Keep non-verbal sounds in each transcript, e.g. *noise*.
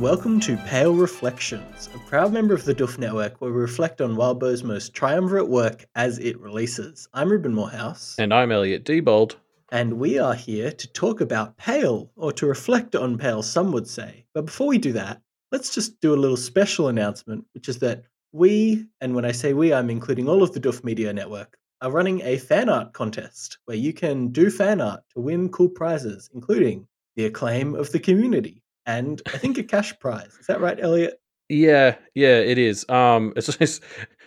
And welcome to Pale Reflections, a proud member of the Duff Network where we reflect on Wildbow's most triumvirate work as it releases. I'm Ruben Morehouse. And I'm Elliot Diebold. And we are here to talk about Pale, or to reflect on Pale, some would say. But before we do that, let's just do a little special announcement, which is that we, and when I say we, I'm including all of the Duff Media Network, are running a fan art contest where you can do fan art to win cool prizes, including the acclaim of the community and I think a cash prize. Is that right, Elliot? Yeah, yeah, it is. Um, it's *laughs* just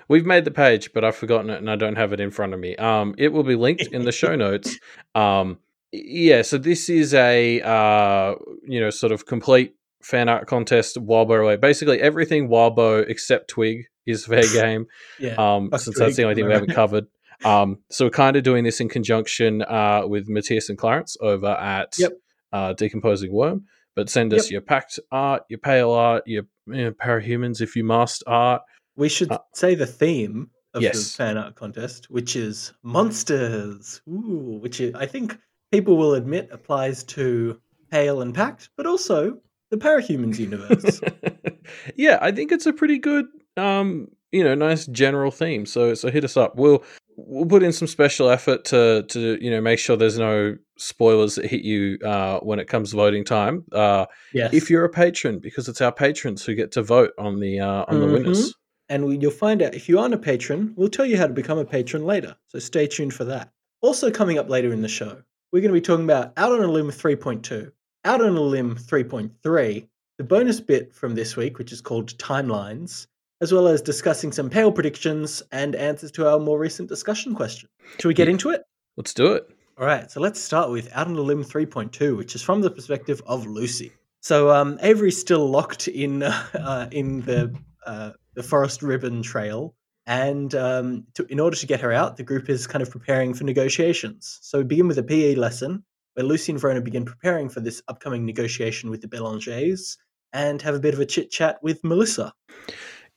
we've made the page, but I've forgotten it and I don't have it in front of me. Um, it will be linked in the show *laughs* notes. Um, yeah, so this is a uh, you know, sort of complete fan art contest Wildbow Basically everything Wildbow except Twig is *laughs* fair game. yeah. Um, since Twig, that's the only thing we haven't covered. Um, so we're kind of doing this in conjunction uh, with Matthias and Clarence over at yep. uh, Decomposing Worm. But send us yep. your pact art, your pale art, your you know, parahumans if you must art. We should uh, say the theme of yes. the fan art contest, which is monsters. Ooh, which is, I think people will admit applies to Pale and Pact, but also the parahumans universe. *laughs* yeah, I think it's a pretty good um, you know, nice general theme. So so hit us up. We'll we'll put in some special effort to to you know make sure there's no spoilers that hit you uh, when it comes voting time. Uh, yes. if you're a patron, because it's our patrons who get to vote on the uh, on mm-hmm. the winners. And we, you'll find out if you aren't a patron, we'll tell you how to become a patron later. So stay tuned for that. Also coming up later in the show, we're going to be talking about Out on a Limb 3.2, Out on a Limb 3.3, the bonus bit from this week, which is called Timelines, as well as discussing some pale predictions and answers to our more recent discussion question. Should we get into it? Let's do it. All right, so let's start with Out on a Limb 3.2, which is from the perspective of Lucy. So um, Avery's still locked in *laughs* uh, in the uh, the forest ribbon trail, and um, to, in order to get her out, the group is kind of preparing for negotiations. So we begin with a PE lesson where Lucy and Verona begin preparing for this upcoming negotiation with the Belangers and have a bit of a chit chat with Melissa.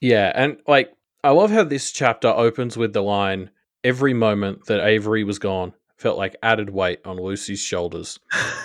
Yeah, and like I love how this chapter opens with the line every moment that Avery was gone felt like added weight on Lucy's shoulders.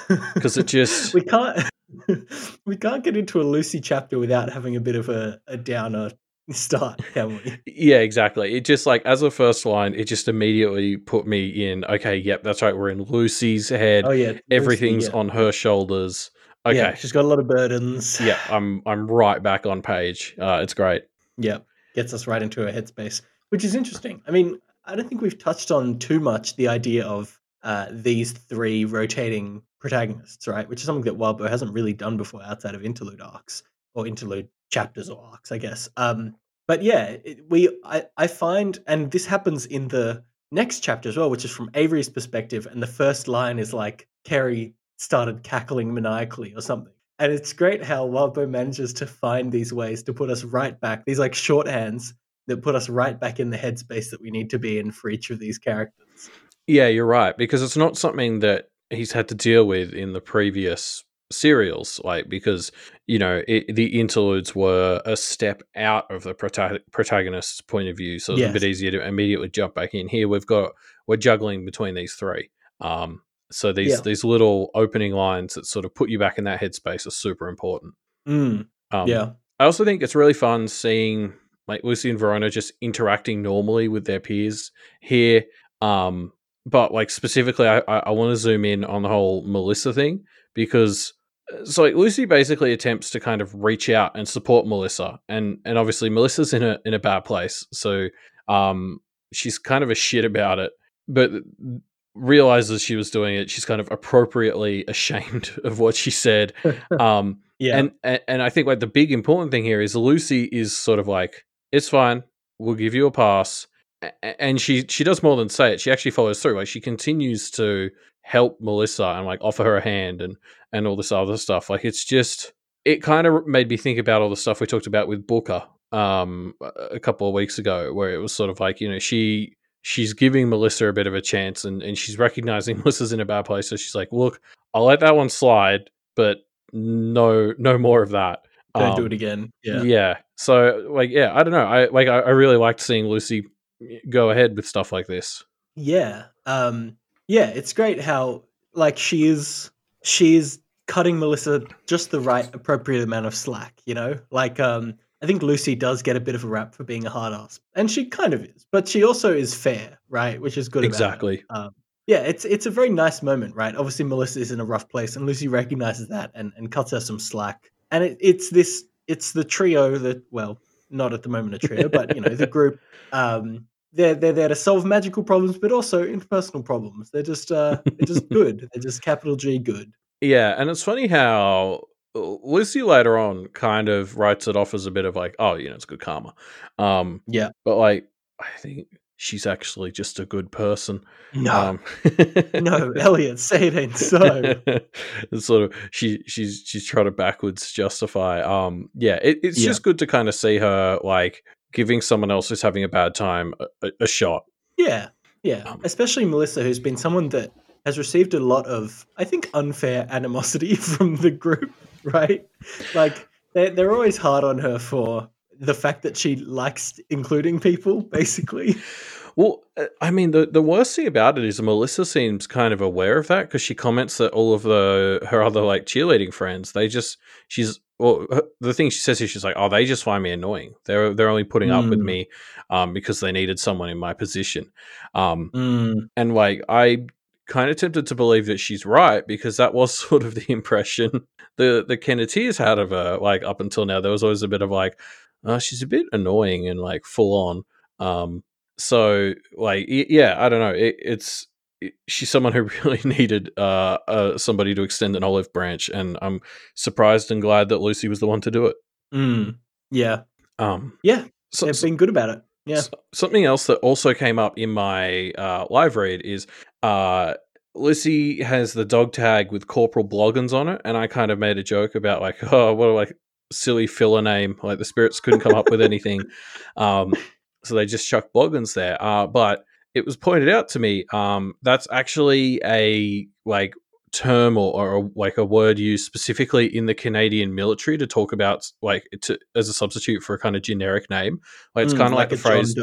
*laughs* Because it just We can't *laughs* we can't get into a Lucy chapter without having a bit of a, a downer start, can we? Yeah, exactly. It just like as a first line, it just immediately put me in, okay, yep, that's right, we're in Lucy's head. Oh yeah. Everything's Lucy, yeah. on her shoulders. Okay. Yeah, she's got a lot of burdens. Yeah, I'm I'm right back on page. Uh, it's great. Yeah, gets us right into a headspace, which is interesting. I mean, I don't think we've touched on too much the idea of uh, these three rotating protagonists, right? Which is something that Wildbow hasn't really done before outside of interlude arcs or interlude chapters or arcs, I guess. Um, but yeah, it, we I, I find, and this happens in the next chapter as well, which is from Avery's perspective, and the first line is like Kerry started cackling maniacally or something. And it's great how Wildbow manages to find these ways to put us right back, these like shorthands that put us right back in the headspace that we need to be in for each of these characters. Yeah, you're right, because it's not something that he's had to deal with in the previous serials, like because you know it, the interludes were a step out of the prota- protagonist's point of view, so it's yes. a bit easier to immediately jump back in. Here we've got we're juggling between these three. Um, so these yeah. these little opening lines that sort of put you back in that headspace are super important. Mm, um, yeah, I also think it's really fun seeing like Lucy and Verona just interacting normally with their peers here. Um, but like specifically, I, I, I want to zoom in on the whole Melissa thing because uh, so like Lucy basically attempts to kind of reach out and support Melissa, and and obviously Melissa's in a in a bad place, so um, she's kind of a shit about it. But realizes she was doing it, she's kind of appropriately ashamed *laughs* of what she said. Um, *laughs* yeah, and, and and I think like the big important thing here is Lucy is sort of like, it's fine, we'll give you a pass, and she she does more than say it. She actually follows through. Like she continues to help Melissa and like offer her a hand and and all this other stuff. Like it's just it kind of made me think about all the stuff we talked about with Booker um a couple of weeks ago, where it was sort of like you know she she's giving Melissa a bit of a chance and, and she's recognizing *laughs* Melissa's in a bad place. So she's like, look, I'll let that one slide, but no, no more of that. Don't um, do it again. Yeah. Yeah. So like, yeah, I don't know. I like, I, I really liked seeing Lucy go ahead with stuff like this. Yeah. Um, yeah. It's great how like she is, she is cutting Melissa just the right appropriate amount of slack, you know? Like um I think Lucy does get a bit of a rap for being a hard ass. And she kind of is. But she also is fair, right? Which is good exactly. Um, yeah, it's it's a very nice moment, right? Obviously Melissa is in a rough place and Lucy recognizes that and, and cuts her some slack. And it, it's this it's the trio that well, not at the moment a trio, but you know, the *laughs* group um they're they're there to solve magical problems, but also interpersonal problems. They're just uh they're just good. They're just capital G good. Yeah, and it's funny how Lucy later on kind of writes it off as a bit of like, oh, you know, it's good karma. Um, Yeah. but like, I think she's actually just a good person. No, Um, no, *laughs* Elliot, say it ain't so. *laughs* It's sort of she she's she's trying to backwards justify. Um, yeah, it, it's Yeah. just good to kind of see her like giving someone else who's having a bad time a, a, a shot. Yeah, yeah. Um, Especially Melissa, who's been someone that has received a lot of, I think, unfair animosity *laughs* from the group, *laughs* right? Like, they're, they're always hard on her for the fact that she likes including people, *laughs* basically. Well, uh, I mean, the the worst thing about it is Melissa seems kind of aware of that because she comments that all of the her other like cheerleading friends, they just she's well, the thing she says is she's like, oh, they just find me annoying. They're they're only putting up with Mm. me um, because they needed someone in my position. Um, Mm, and like I kind of tempted to believe that she's right because that was *laughs* sort of the impression the the Kenneteers had of her. Like up until now, there was always a bit of like, oh, she's a bit annoying and like full on. Um, so like yeah, I don't know. It, it's it- she's someone *laughs* who really needed uh, uh somebody to extend an olive branch, and I'm surprised and glad that Lucy was the one to do it. mm. Yeah, Um, yeah. so, They've been good about it. Yeah. S- something else that also came up in my uh, live read is uh, Lucy has the dog tag with Corporal Bloggins on it, and I kind of made a joke about like, *laughs* oh, what a like silly filler name. Like the spirits couldn't come up with anything, *laughs* um, so they just chucked Bloggins there. Uh, but it was pointed out to me um, that's actually a like term or, or a, like a word used specifically in the Canadian military to talk about like to, as a substitute for a kind of generic name. Like it's Mm, kind of like, the a John phrase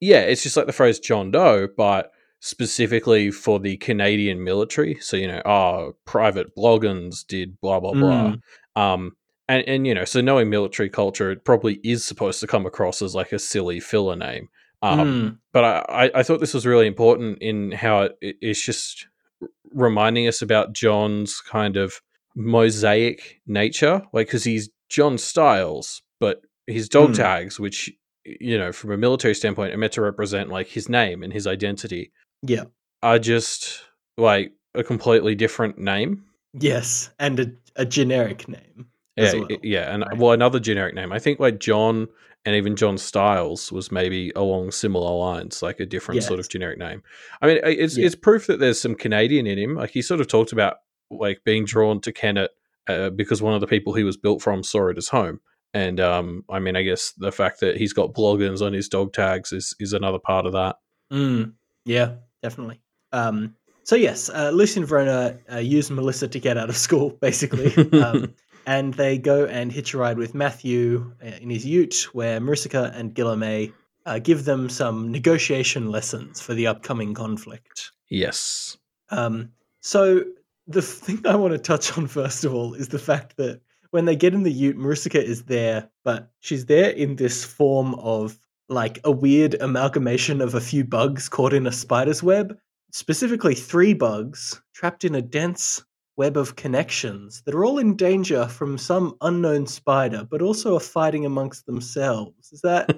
yeah, it's just like the phrase John Doe, but specifically for the Canadian military. So, you know, oh, Private Bloggins did blah, blah, blah. Um, and, and, you know, so knowing military culture, it probably is supposed to come across as like a silly filler name. Um, Mm, But I, I, thought this was really important in how it, it- it's just reminding us about John's kind of mosaic nature. Like, because he's John Styles, but his dog Mm. tags, which, you know, from a military standpoint, are meant to represent like his name and his identity, yeah. are just like a completely different name. Yes, and a, a generic name. Yeah, well, yeah, and right? well, another generic name. I think like John and even John Styles was maybe along similar lines, like a different sort of generic name. I mean, it's Yeah. it's proof that there's some Canadian in him. Like he sort of talked about like being drawn to Kennet uh, because one of the people he was built from saw it as home. And um, I mean, I guess the fact that he's got bloggins on his dog tags is is another part of that. Mm, yeah, definitely. Um, so yes, uh, Lucy and Verona uh, use Melissa to get out of *laughs* school, basically, um, *laughs* and they go and hitch a ride with Matthew uh, in his ute, where Mariska and Guilherme uh, give them some negotiation lessons for the upcoming conflict. Yes. Um, so the *laughs* thing I want to touch on first of all is the fact that when they get in the Ute, Mariska is there, but she's there in this form of like a weird amalgamation of a few bugs caught in a spider's web, specifically three bugs trapped in a dense web of connections that are all in danger from some unknown spider, but also are fighting amongst themselves. Is that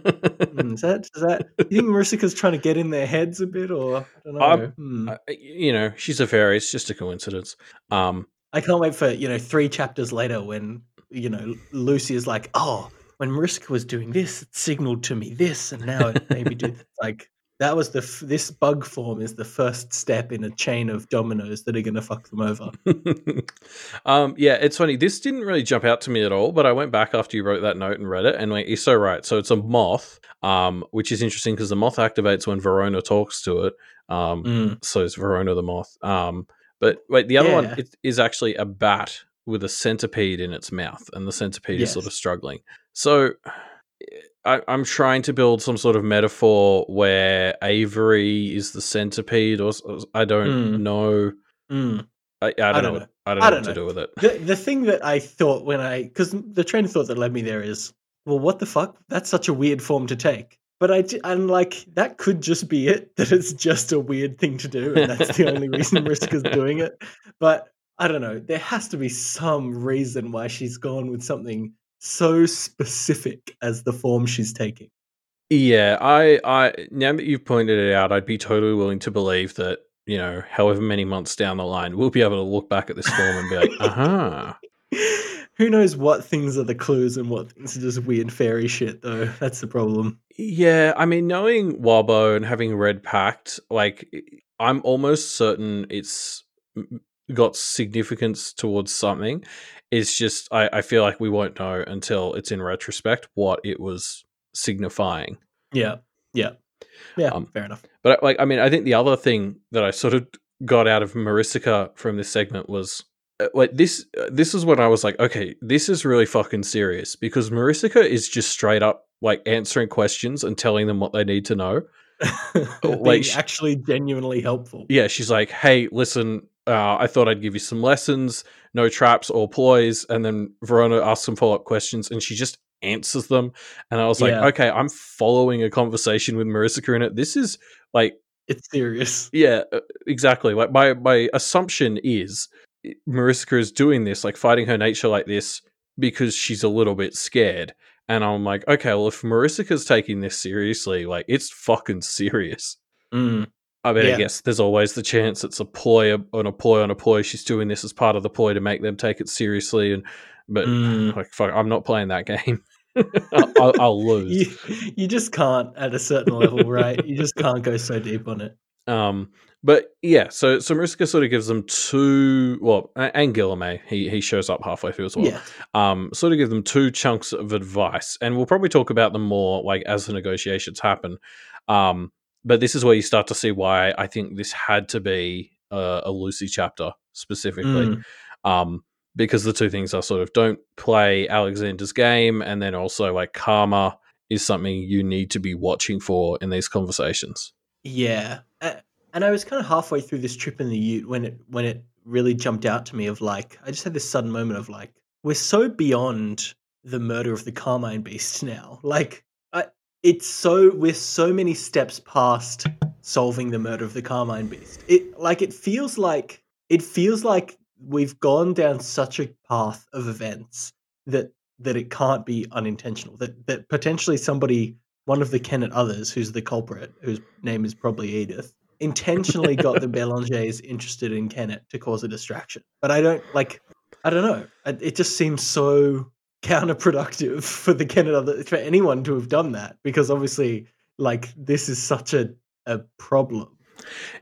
hmm, is that is that *laughs* you think Mariska's trying to get in their heads a bit, or I don't know? Um, Hmm. Uh, you know, she's a fairy. It's just a coincidence. Um, I can't wait for you know three chapters later when you know Lucy is like, oh, when Mariska was doing this, it signaled to me this, and now it maybe did *laughs* like that was the f- this bug form is the first step in a chain of dominoes that are going to fuck them over. *laughs* um, yeah, it's funny. This didn't really jump out to me at all, but I went back after you wrote that note and read it, and went, you're so right. So it's a moth, um, which is interesting because the moth activates when Verona talks to it. Um, Mm. so it's Verona the moth. Um, but wait, the other one Yeah. it is actually a bat with a centipede in its mouth, and the centipede is sort of struggling. So I, I'm trying to build some sort of metaphor where Avery is the centipede, or or I don't Mm. know. Mm. I, I don't, know. I don't I know don't what to do with it. The the thing that I thought when I because the train of thought that led me there is well, what the fuck? That's such a weird form to take. But i'm like that could just be it *laughs* that it's just a weird thing to do, and that's the only reason Mariska's *laughs* doing it. But I don't know. There has to be some reason why she's gone with something so specific as the form she's taking. Yeah, I, I now that you've pointed it out, I'd be totally willing to believe that you know, however many months down the line, we'll be able to look back at this form and be like, uh huh. *laughs* Who knows what things are the clues and what things are just weird fairy shit, though. That's the problem. Yeah, I mean, knowing Wildbow and having read Pact, like, I'm almost certain it's got significance towards something. It's just, I, I feel like we won't know until it's in retrospect what it was signifying. Yeah, yeah, yeah. Um, fair enough. But like, I mean, I think the other thing that I sort of got out of Mariska from this segment was uh, like this. Uh, this is when I was like, okay, this is really fucking serious because Mariska is just straight up like answering questions and telling them what they need to know. *laughs* Like actually genuinely helpful. Yeah, she's like, hey, listen. Uh, I thought I'd give you some lessons, no traps or ploys, and then Verona asks some follow up questions, and she just answers them. And I was like, Yeah. okay, I'm following a conversation with Mariska in it. This is like It's serious. Yeah, uh, exactly. Like my my assumption is i- Mariska is doing this, like fighting her nature like this, because she's a little bit scared. And I'm like, okay, well, if Mariska's taking this seriously, like it's fucking serious. Mm. I mean, I guess there's always the chance it's a ploy on a ploy on a ploy. She's doing this as part of the ploy to make them take it seriously. And but Mm. like, fuck, I'm not playing that game. *laughs* *laughs* I'll, I'll, lose. You, you just can't at a certain level, right? You just *laughs* can't go so deep on it. Um, but yeah, so so Mariska sort of gives them two. Well, and Guilherme, he he shows up halfway through as well. Yeah. Um, sort of give them two chunks of advice, and we'll probably talk about them more like as the negotiations happen. Um, but this is where you start to see why I think this had to be a, a Lucy chapter specifically. Mm. Um, because the two things are sort of don't play Alexander's game, and then also like karma is something you need to be watching for in these conversations. Yeah, and I was kind of halfway through this trip in the Ute when it when it really jumped out to me of like I just had this sudden moment of like we're so beyond the murder of the Carmine Beast *laughs* now. Like it's so we're so many steps past solving the murder of the Carmine Beast. It like it feels like it feels like we've gone down such a path of events that that it can't be unintentional. That that potentially somebody one of the Kennet others, who's the culprit, whose name is probably Edith, intentionally got the *laughs* Belangers interested in Kennet to cause a distraction. But I don't like. I don't know. It just seems so counterproductive for the Canada for anyone to have done that because obviously, like this is such a a problem.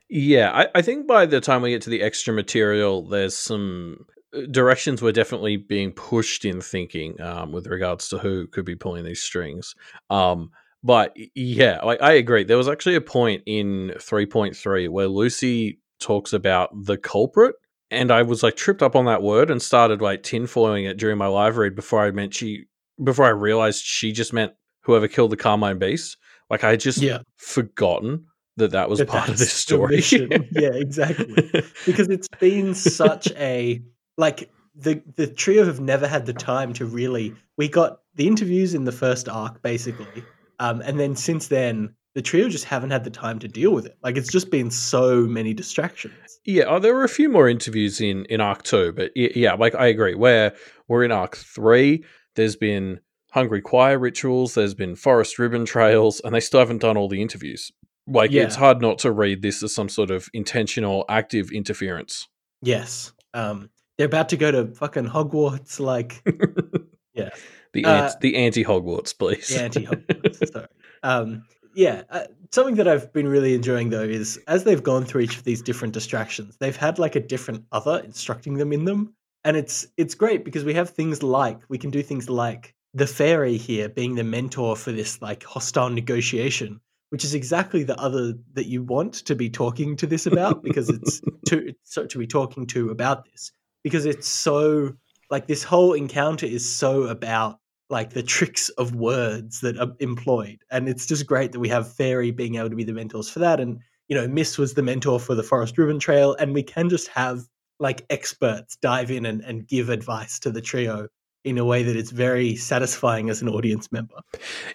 Yeah, I, I think by the time we get to the extra material, there's some uh, directions we're definitely being pushed in thinking um, with regards to who could be pulling these strings. Um, but yeah, like I agree. There was actually a point in 3.3 where Lucy talks about the culprit, and I was like tripped up on that word and started like tinfoiling it during my live read before I meant she, before I realized she just meant whoever killed the Carmine Beast. Like I had just Yeah. forgotten that that was That part of this *laughs* story. *laughs* yeah, exactly. because it's been such a like the the trio have never had the time to really we got the interviews in the first arc basically um and then since then the trio just haven't had the time to deal with it like it's just been so many distractions Yeah, oh, there were a few more interviews in in Arc Two, but yeah, like I agree. Where we're in Arc Three, there's been Hungry Choir rituals, there's been Forest Ribbon trails, and they still haven't done all the interviews. Like Yeah. it's hard not to read this as some sort of intentional, active interference. yes um they're about to go to fucking hogwarts like *laughs* yeah The Uh, ant, the anti Hogwarts, please. the anti Hogwarts. sorry. *laughs* Um, yeah, uh, something that I've been really enjoying though is as they've gone through each of these different distractions, they've had like a different other instructing them in them, and it's it's great because we have things like we can do things like the fairy here being the mentor for this like hostile negotiation, which is exactly the other that you want to be talking to this about because it's *laughs* to so to be talking to about this because it's so like this whole encounter is so about like the tricks of words that are employed and it's just great that we have fairy being able to be the mentors for that and you know miss was the mentor for the forest ribbon trail and we can just have like experts dive in and, and give advice to the trio in a way that it's very satisfying as an audience member.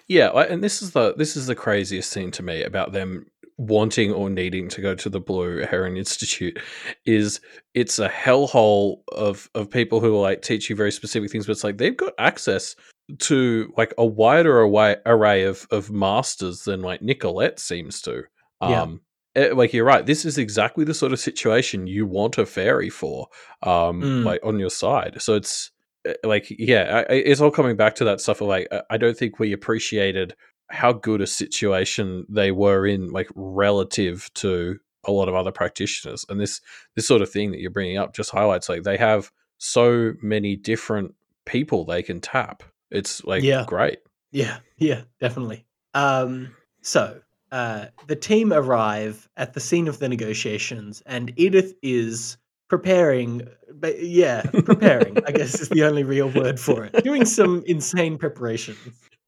Yeah, and this is the this is the craziest thing to me about them wanting or needing to go to the Blue Heron Institute is it's a hellhole of of people who like teach you very specific things, but it's like they've got access to like a wider array, array of of masters than like Nicolette seems to. Yeah. Um, it- like you're right, this is exactly the sort of situation you want a fairy for, um, Mm. like on your side. So it's uh, like yeah, I, it's all coming back to that stuff of like I- I don't think we appreciated how good a situation they were in, like relative to a lot of other practitioners. And this this sort of thing that you're bringing up just highlights like they have so many different people they can tap. It's like Yeah. great. Yeah, yeah, definitely. Um, so uh, the team arrive at the scene of the negotiations, and Edith is preparing. But yeah, preparing. I guess is the *laughs* only real word for it. Doing some insane preparations.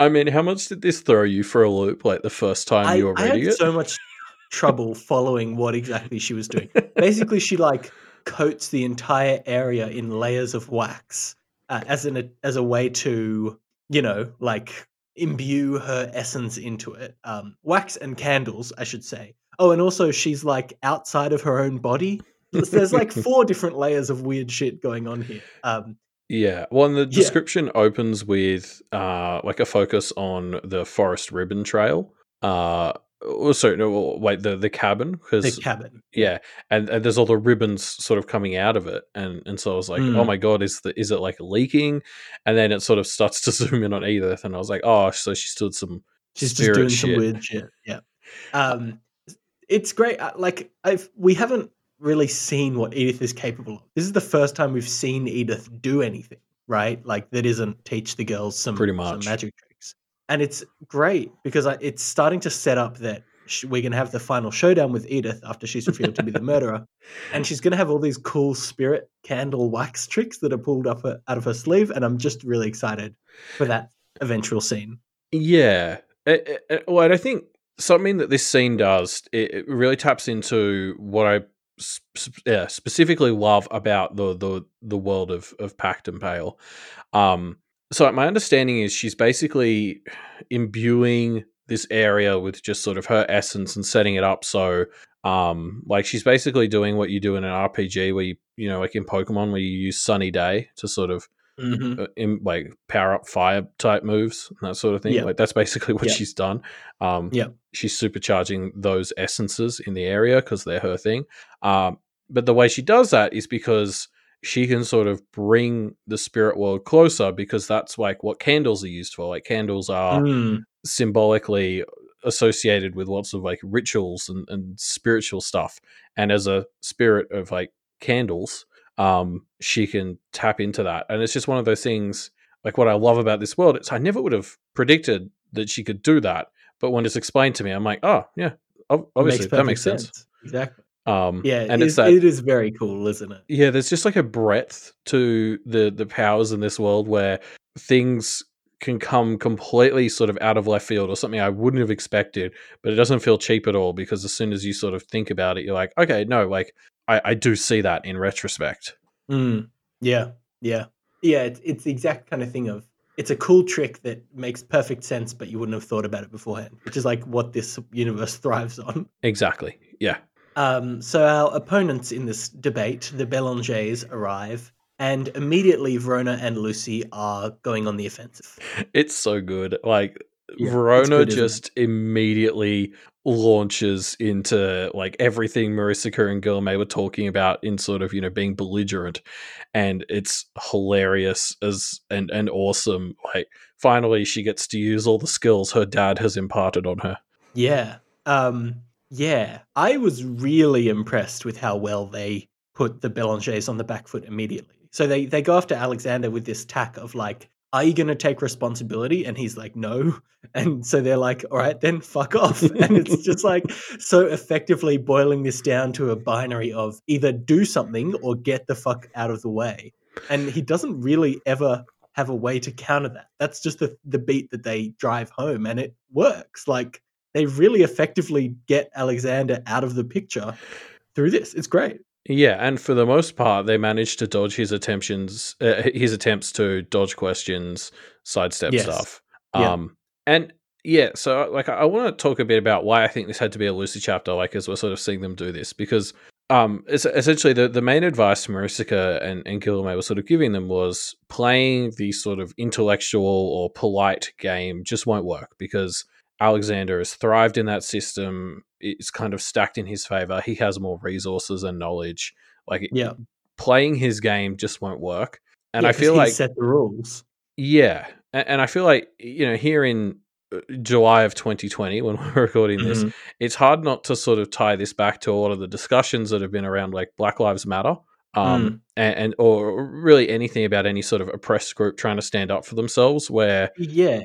I mean, how much did this throw you for a loop? Like the first time I, you were I reading had it? so much trouble following what exactly she was doing. Basically, she like coats the entire area in layers of wax uh, as an as a way to you know like imbue her essence into it. Um, wax and candles, I should say. Oh, and also she's like outside of her own body. There's- like *laughs* four different layers of weird shit going on here. Um, Yeah. Well, and the Yeah. description opens with uh, like a focus on the forest ribbon trail. Uh, also, no, wait, the the cabin because the cabin. yeah, and, and there's all the ribbons sort of coming out of it, and and so I was like, oh Mm. my god, is the is it like leaking? And then it sort of starts *laughs* to zoom in on Edith, and I was like, oh, so she stood some She's just doing shit. some weird shit. Yeah. Um, it's great. uh, Like I've we haven't really seen what Edith is capable of. This is the first time we've seen Edith do anything, right? Like that isn't teach the girls some Pretty some much. magic tricks, and it's great because I, it's starting to set up that sh- we're gonna have the final showdown with Edith after she's revealed to be the *laughs* murderer, and she's gonna have all these cool spirit candle wax *laughs* tricks that are pulled up her, out of her sleeve, and I'm just really excited for that eventual scene. Yeah. It, it- well, I think something that this scene does, it, it really taps into what I sp- yeah, specifically love about the, the, the world of, of Pact and Pale. Um, so my understanding is she's basically imbuing this area with just sort of her essence and setting it up so um like she's basically doing what you do in an RPG where you you know like in Pokemon where you use Sunny Day to sort of Mm-hmm. uh, in like power up fire type moves and that sort of thing. Yeah. Like that's basically what Yeah. she's done. Um, Yeah. she's supercharging those essences in the area because they're her thing. Um, but the way she does that is because she can sort of bring the spirit world closer because that's like what candles are used for. Like candles are Mm. symbolically associated with lots of like rituals and, and spiritual stuff. And as a spirit of like candles, um, she can tap into that. And it's just one of those things like what I love about this world. It's I never would have predicted that she could do that. But when it's explained to me, I'm like, oh yeah, ob- obviously that perfect makes sense. Exactly. Um, Yeah, and it it's that it is very cool, isn't it? yeah, there's just like a breadth to the the powers in this world where things can come completely sort of out of left field or something I wouldn't have expected, but it doesn't feel cheap at all because as soon as you sort of think about it, you're like, okay, no, like I, I do see that in retrospect. Mm. Yeah, yeah, yeah. It's it's the exact kind of thing of it's a cool trick that makes perfect sense, but you wouldn't have thought about it beforehand, which is like what this universe *laughs* thrives on. Exactly. Yeah. Um, so our opponents in this debate, the Belangers, arrive, and immediately Verona and Lucy are going on the offensive. It's so good. Like Yeah, Verona good, just immediately launches into like everything Mariska and Guilherme were talking about in sort of, you know, being belligerent. And it's hilarious as and and awesome. Like finally she gets to use all the skills her dad has imparted on her. Yeah. Um yeah. I was really impressed with how well they put the Belangers on the back foot immediately. So they they go after Alexander with this tack of like, are you going to take responsibility? And he's like, no. *laughs* And so they're like, all right, then fuck off. *laughs* And it's just *laughs* like so effectively boiling this down to a binary of either do something or get the fuck out of the way. And he doesn't really ever have a way to counter that. That's just the the beat that they drive home and it works. Like they really effectively get Alexander out of the picture through this. It's great. Yeah, and for the most part, they managed to dodge his attempts, uh, his attempts to dodge questions, sidestep Yes. stuff. Yeah. Um, and yeah, so like I, I want to talk a bit about why I think this had to be a Lucy chapter, like as we're sort of seeing them do this, because um, es- essentially the, the main advice Mariska and and Guilherme were sort of giving them was playing the sort of intellectual or polite game just won't work because Alexander has thrived in that system. It's kind of stacked in his favor. He has more resources and knowledge. Like Yeah. playing his game just won't work. And Yeah, I feel he like set the rules. yeah, and, and I feel like you know here in uh, July of 2020 when *laughs* we're recording this, Mhm. it's hard not to sort of tie this back to a lot of the discussions that have been around like Black Lives Matter. Um, and, and or really anything about any sort of oppressed group trying to stand up for themselves, where Yeah,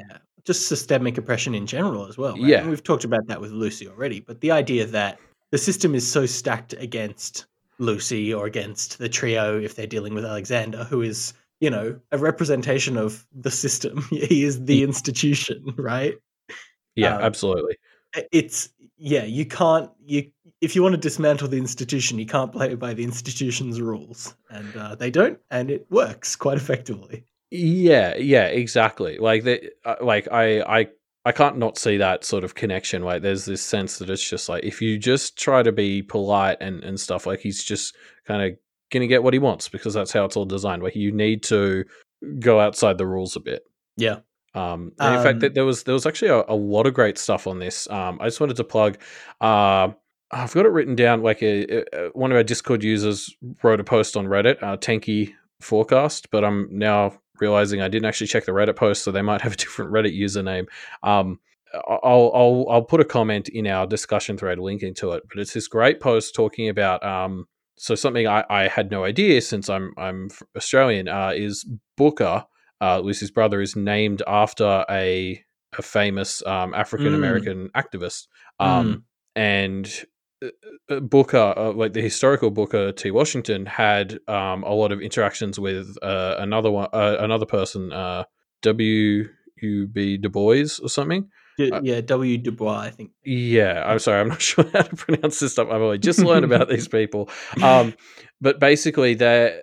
just systemic oppression in general as well. Right? Yeah. and we've talked about that with Lucy already. But the idea that the system is so stacked against Lucy or against the trio if they're dealing with Alexander, who is you know a representation of the system. *laughs* he is the institution, right? yeah, Um, absolutely. It's yeah, you can't you if you want to dismantle the institution, you can't play it by the institution's rules, and uh, they don't, and it works quite effectively. Yeah, yeah, exactly. Like the uh, like I I I can't not see that sort of connection. Like there's this sense that it's just like if you just try to be polite and and stuff, like he's just kind of gonna get what he wants because that's how it's all designed. Like you need to go outside the rules a bit. Yeah. Um, and in fact, Um, that there was there was actually a, a lot of great stuff on this. Um, I just wanted to plug. Uh, I've got it written down. Like a, a, one of our Discord users wrote a post on Reddit, uh, Tanky Forecast, but I'm now realizing I didn't actually check the Reddit post, so they might have a *laughs* different Reddit username. Um, I'll I'll I'll put a comment in our discussion thread linking to it, but it's this great post talking about um. So something I, I had no idea since I'm I'm Australian uh, is Booker uh, Lucy's brother is named after a a famous um, African American activist, um, and uh, uh, Booker, uh, like the historical Booker T. Washington, had um, a lot of interactions with uh, another one, uh, another person, uh, W. U. B. Du Bois or something. D- Uh, yeah, W. Du Bois, I think. Yeah, I'm sorry, I'm not *laughs* sure how to pronounce this stuff. I've only *laughs* just learned about these people. Um, but basically, they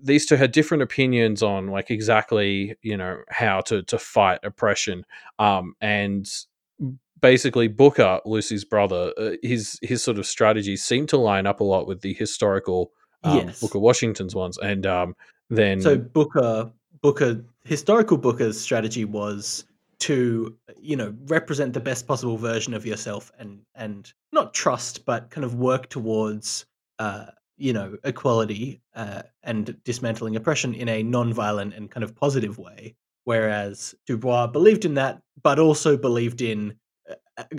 these two had different opinions on like exactly you know how to to fight oppression. Um, and basically, Booker, Lucy's brother, uh, his his sort of strategies seem to line up a lot with the historical um, Yes. Booker Washington's ones. And um, then So Booker, Booker, historical Booker's strategy was to, you know, represent the best possible version of yourself and and not trust, but kind of work towards, uh, you know, equality uh, and dismantling oppression in a non-violent and kind of positive way. Whereas Dubois believed in that, but also believed in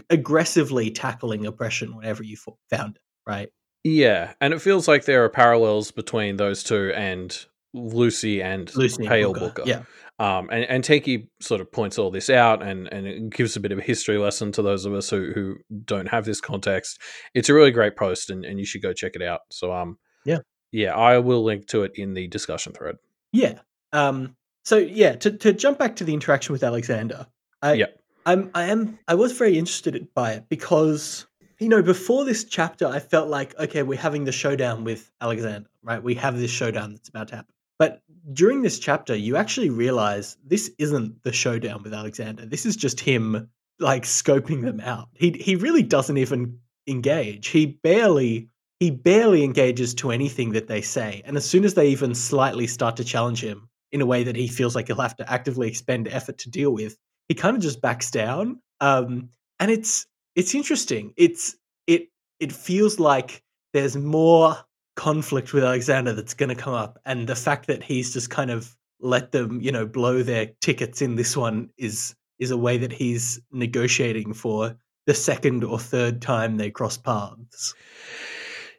aggressively tackling oppression whenever you found it. Right. Yeah, and it feels like there are parallels between those two and Lucy and Lucy Pale Booker, Booker. yeah. Um, and, and Tenki sort of points all this out and, and gives a bit of a history lesson to those of us who, who don't have this context. It's a really great post and, and you should go check it out. So um Yeah. Yeah, I will link to it in the discussion thread. Yeah. Um. So yeah, to to jump back to the interaction with Alexander, I Yeah. I'm I am I was very interested by it because you know before this chapter I felt like okay we're having the showdown with Alexander right? We have this showdown that's about to happen. But during this chapter you actually realize this isn't the showdown with Alexander. This is just him like scoping them out. He he really doesn't even engage. He barely he barely engages to anything that they say. And as soon as they even slightly start to challenge him in a way that he feels like he'll have to actively expend effort to deal with he kind of just backs down um and it's it's interesting. It's it it feels like there's more conflict with alexander that's going to come up and the fact that he's just kind of let them you know blow their tickets in this one is is a way that he's negotiating for the second or third time they cross paths.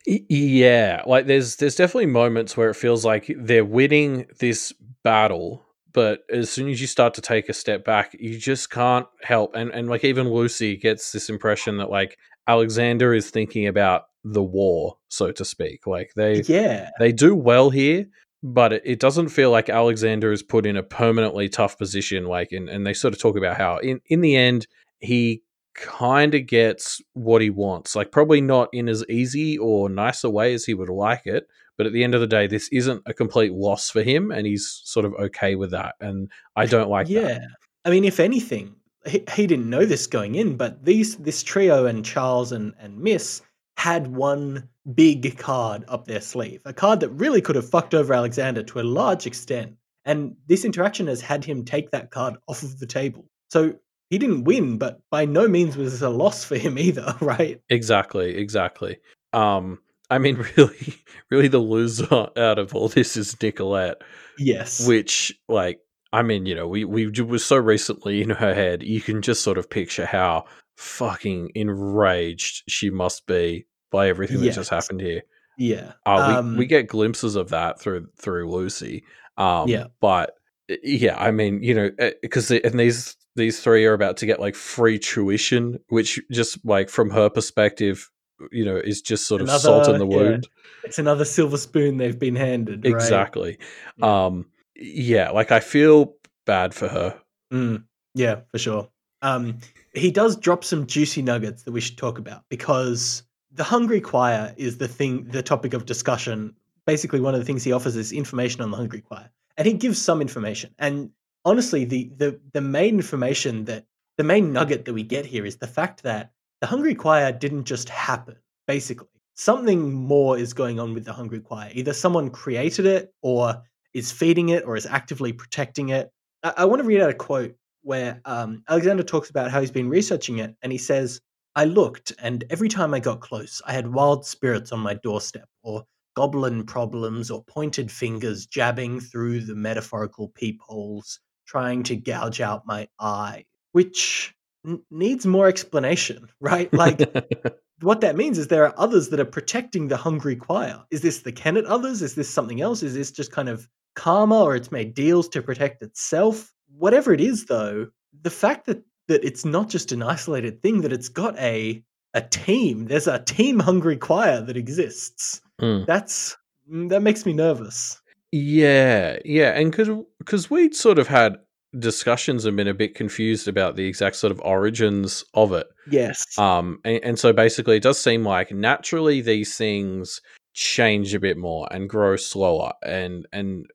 Yeah, like there's there's definitely moments where it feels like they're winning this battle, but as soon as you start to take a step back, you just can't help. And and like even Lucy gets this impression that like Alexander is thinking about the war, so to speak. Like they yeah they do well here, but it, it doesn't feel like Alexander is put in a permanently tough position. Like and, and they sort of talk about how in, in the end he kind of gets what he wants. Like, probably not in as easy or nice a way as he would like it. But at the end of the day, this isn't a complete loss for him, and he's sort of okay with that. And I don't like yeah. that. I mean, if anything, he, he didn't know this going in, but these this trio and Charles and, and Miss had one big card up their sleeve, a card that really could have fucked over Alexander to a large extent. And this interaction has had him take that card off of the table. So he didn't win, but by no means was this a loss for him either, *laughs* right? Exactly, exactly. Um, I mean, *laughs* really, really, the loser out of all this is Nicolette. Yes. Which, like, I mean, you know, we we were so recently in her head. You can just sort of picture how fucking enraged she must be by everything Yes. that just happened here. Yeah. Uh, we, Um, we get glimpses of that through through Lucy. Um, Yeah. but uh, yeah, I mean, you know, because and these these three are about to get like free tuition, which just like from her perspective, you know, is just sort of salt in the Another- yeah, wound. It's another silver spoon they've been handed. Right? Exactly. Yeah. Um, yeah, like I feel bad for her. Mm, yeah, for sure. Um, he does drop some juicy nuggets that we should talk about because the hungry choir is the thing, the topic of discussion. Basically, one of the things he offers is information on the hungry choir, and he gives some information. And honestly, the the the main information that the main nugget that we get here is the fact that the hungry choir didn't just happen. Basically, something more is going on with the hungry choir. Either someone created it, or is feeding it, or is actively protecting it. I, I want to read out a quote where um, Alexander talks about how he's been researching it, and he says, "I looked, and every time I got close, I had wild spirits on my doorstep, or goblin problems, or pointed fingers jabbing through the metaphorical peepholes, trying to gouge out my eye." Which n- needs more explanation, right? Like *laughs* what that means is there are others that are protecting the hungry choir. Is this the Kennet others? Is this something else? Is this just kind of karma or it's made deals to protect itself? Whatever it is though, the fact that that it's not just an isolated thing, that it's got a a team. There's a team hungry choir that exists. Mm. That's that makes me nervous. Yeah, yeah, and because because we'd sort of had discussions have been a bit confused about the exact sort of origins of it. Yes. Um, and, and so basically, it does seem like naturally these things change a bit more and grow slower, and and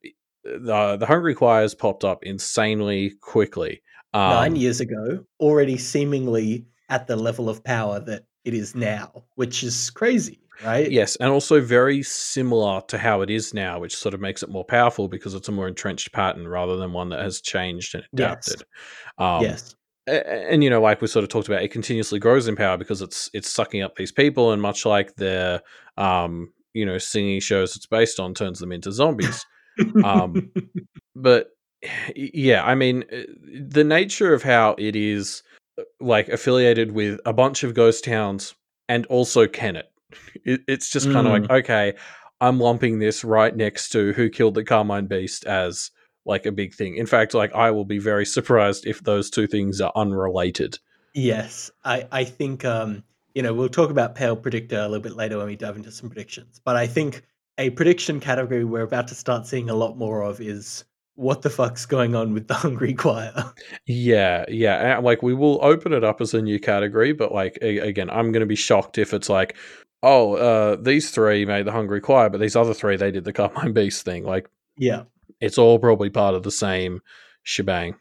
the the hungry choirs popped up insanely quickly. Um, Nine years ago, already seemingly at the level of power that it is now, which is crazy, right? Yes, and also very similar to how it is now, which sort of makes it more powerful because it's a more entrenched pattern rather than one that has changed and Yes. adapted. Um, yes. a- a- and you know, like we sort of talked about, it continuously grows in power because it's it's sucking up these people, and much like the um, you know singing shows it's based on, turns them into zombies. um, but yeah, I mean, uh, the nature of how it is uh, like affiliated with a bunch of ghost towns and also Kennet, it, it's just kind of like okay, I'm lumping this right next to who killed the Carmine Beast as like a big thing. In fact, like I will be very surprised if those two things are unrelated. Yes, I, I think um, you know we'll talk about Pale Predictor a little bit later when we dive into some predictions. But I think a prediction category we're about to start seeing a lot more of is what the fuck's going on with the Hungry Choir. Yeah, yeah. Like we will open it up as a new category, but like again, I'm going to be shocked if it's like, oh, uh, these three made the Hungry Choir, but these other three they did the Carmine Beast thing. Like yeah, it's all probably part of the same shebang.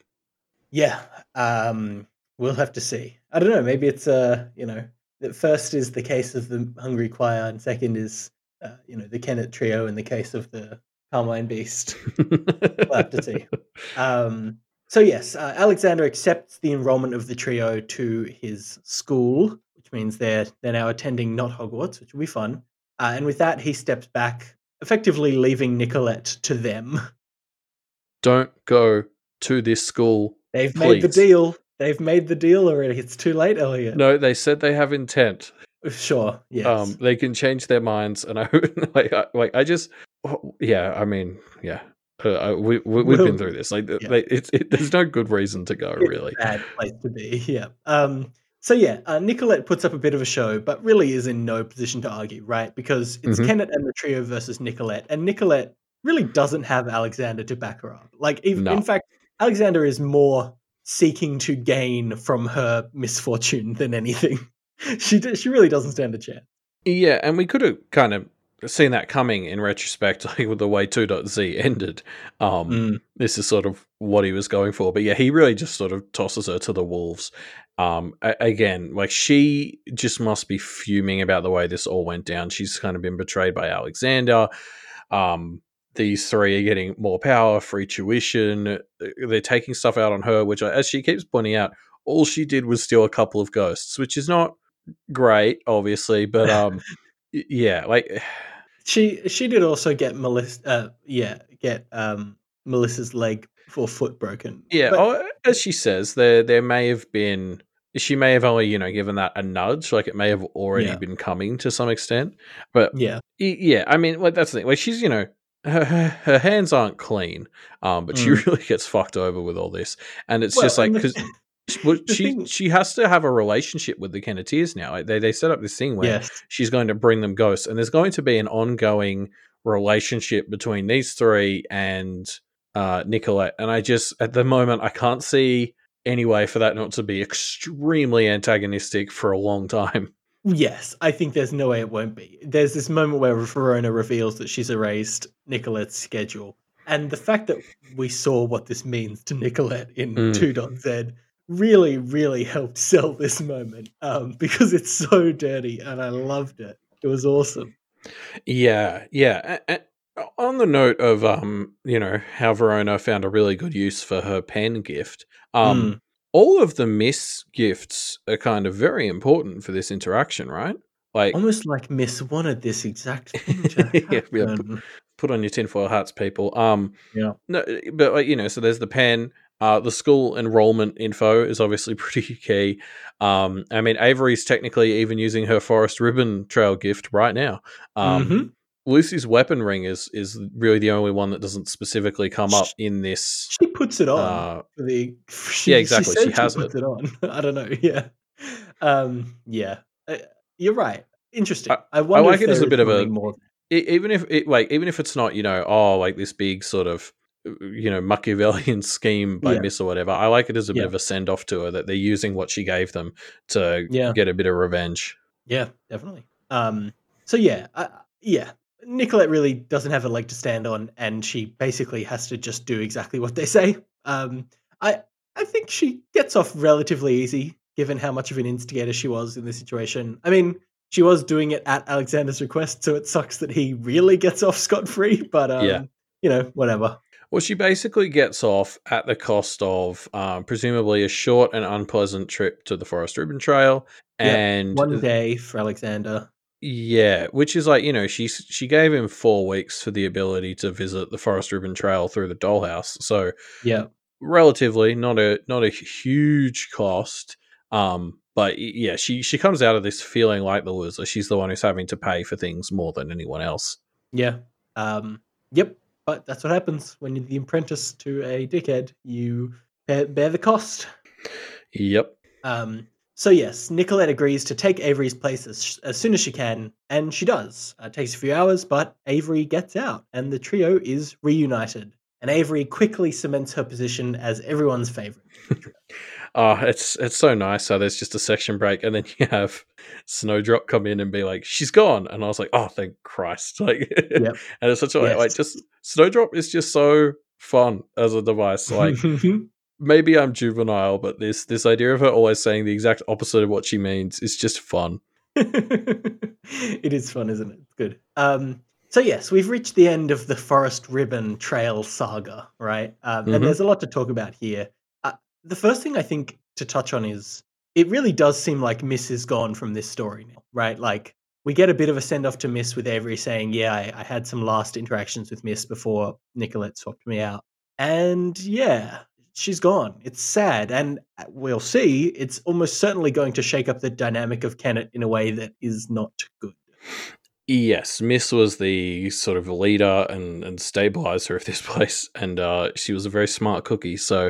yeah. Um, we'll have to see. I don't know. Maybe it's uh, you know, the first is the case of the Hungry Choir, and second is uh, you know the Kennet Trio in the case of the Carmine Beast. we'll have to see. *laughs* Um, so yes, uh, Alexander accepts the enrollment of the trio to his school, which means they're they're now attending not Hogwarts, which will be fun. Uh, and with that, he steps back, effectively leaving Nicolette to them. Don't go to this school. They've made the deal. They've made the deal already. It's too late, Elliot. No, they said they have intent. Sure. Yes. Um, they can change their minds, and I *laughs* like, I, like I just, oh, yeah. I mean, yeah. Uh, we, we we've been through this. Like, yeah. they, it's it, there's no good reason to go. It's Really, a bad place to be. *laughs* Yeah. Um. So yeah, uh, Nicolette puts up a bit of a show, but really is in no position to argue, right? Because it's Mhm. Kennet and the trio versus Nicolette, and Nicolette really doesn't have Alexander to back her up. Like, even, No. in fact, Alexander is more seeking to gain from her misfortune than anything. *laughs* she she really doesn't stand a chance. Yeah, and we could have kind of seen that coming in retrospect, *laughs* like with the way 2.z ended. Um, Mm. This is sort of what he was going for. But yeah, he really just sort of tosses her to the wolves. Um, again, like she just must be fuming about the way this all went down. She's kind of been betrayed by Alexander. Um, these three are getting more power, free tuition. They're taking stuff out on her, which, as she keeps pointing out, all she did was steal a couple of ghosts, which is not great, obviously, but *laughs* um, yeah, like *sighs* She she did also get Melissa. Uh, yeah, get um Melissa's leg or foot broken. yeah. But- oh, as she says, there there may have been. She may have only, you know, given that a nudge, like it may have already Yeah. been coming to some extent. But yeah, yeah, I mean, like that's the thing. Like she's, you know, her, her, her hands aren't clean, um, but she really gets fucked over with all this, and it's Mm. Well, just like because she thing- she has to have a relationship with the Kenneteers now. Like, They they set up this thing where yes, she's going to bring them ghosts, and there's going to be an ongoing relationship between these three and uh, Nicolette. And I just at the moment I can't see any way for that not to be extremely antagonistic for a long time. yes. I think there's no way it won't be. There's this moment where Verona reveals that she's erased Nicolette's schedule, and the fact that we saw what this means to Nicolette in Mm. 2.z really, really helped sell this moment um, *laughs* because it's so dirty, and I loved it. It was awesome. Yeah, yeah. On the note of um, you know, how Verona found a really good use for her pen gift, um, Mm. all of the miss gifts are kind of very important for this interaction, right? Like Almost like Miss wanted this exact *laughs* thing *laughs* to Yeah, yeah, happen. put on your tinfoil hats, people. Um, Yeah. No, but like, you know, so there's the pen. Uh, the school enrollment info is obviously *laughs* pretty key. Um, I mean, Avery's technically even using her forest ribbon trail gift right now. Um, Mhm. Lucy's weapon ring is is really the only one that doesn't specifically come up in this. She puts it on Uh, the. *laughs* She, yeah, exactly, she said has puts it. on. *laughs* I don't know. *laughs* Yeah. Um. Yeah. Uh, you're right. Interesting. I, wonder like if it as a bit of a- more. even if it like even if it's not you know oh like this big sort of you know Machiavellian scheme by Yeah. Miss or whatever. I like it as a bit of a send off to her that they're using what she gave them to Yeah. get a bit of revenge. Yeah, definitely. Um. So yeah, uh, yeah. Nicolette really doesn't have a leg to stand on, and she basically has to just do exactly what they say. Um. I I think she gets off relatively easy, given how much of an instigator she was in this situation. I mean, she was doing it at Alexander's request, so it sucks that he really gets off scot free. *laughs* But um, Yeah. you know, whatever. Well, she basically gets off at the cost of um, presumably a short and unpleasant trip to the Forest Ribbon Trail, Yep, and One day for Alexander. Yeah, which is like you know she she gave him four weeks for the ability to visit the Forest Ribbon Trail through the dollhouse, so Yeah. relatively not a not a huge cost. Um, but yeah, she she comes out of this feeling like the loser. She's the one who's having to pay for things more than anyone else. Yeah. Um, yep. But that's what happens when you're the apprentice to a dickhead. You bear, bear the cost. Yep. Um, so yes, Nicolette agrees to take Avery's place as, as soon as she can, and she does. Uh, it takes a few hours, but Avery gets out, and the trio is reunited. And Avery quickly cements her position as everyone's favorite. *laughs* Oh, it's it's so nice So there's just a section break and then you have Snowdrop come in and be like, "She's gone," and I was like, "Oh, thank Christ!" *laughs* Like, and it's such a like, just Snowdrop is just so fun as a device. Like, *laughs* maybe I'm juvenile, but this this idea of her always saying the exact opposite of what she means is just fun. *laughs* it is fun, isn't it? Good. Um, so yes, we've reached the end of the Forest Ribbon Trail saga, right? Um, Mhm. And there's a lot to talk about here. Uh, the first thing I think to touch on is it really does seem like Miss is gone from this story now, right? Like we get a bit of a send off to Miss with Avery saying, "Yeah, I, I had some last interactions with Miss before Nicolette swapped me out," and yeah, she's gone. It's sad, and uh, we'll see. It's almost certainly going to shake up the dynamic of Kennet in a way that is not good. Yes, Miss was the sort of leader and, and stabilizer of this *laughs* place, and uh, she was a very smart cookie. So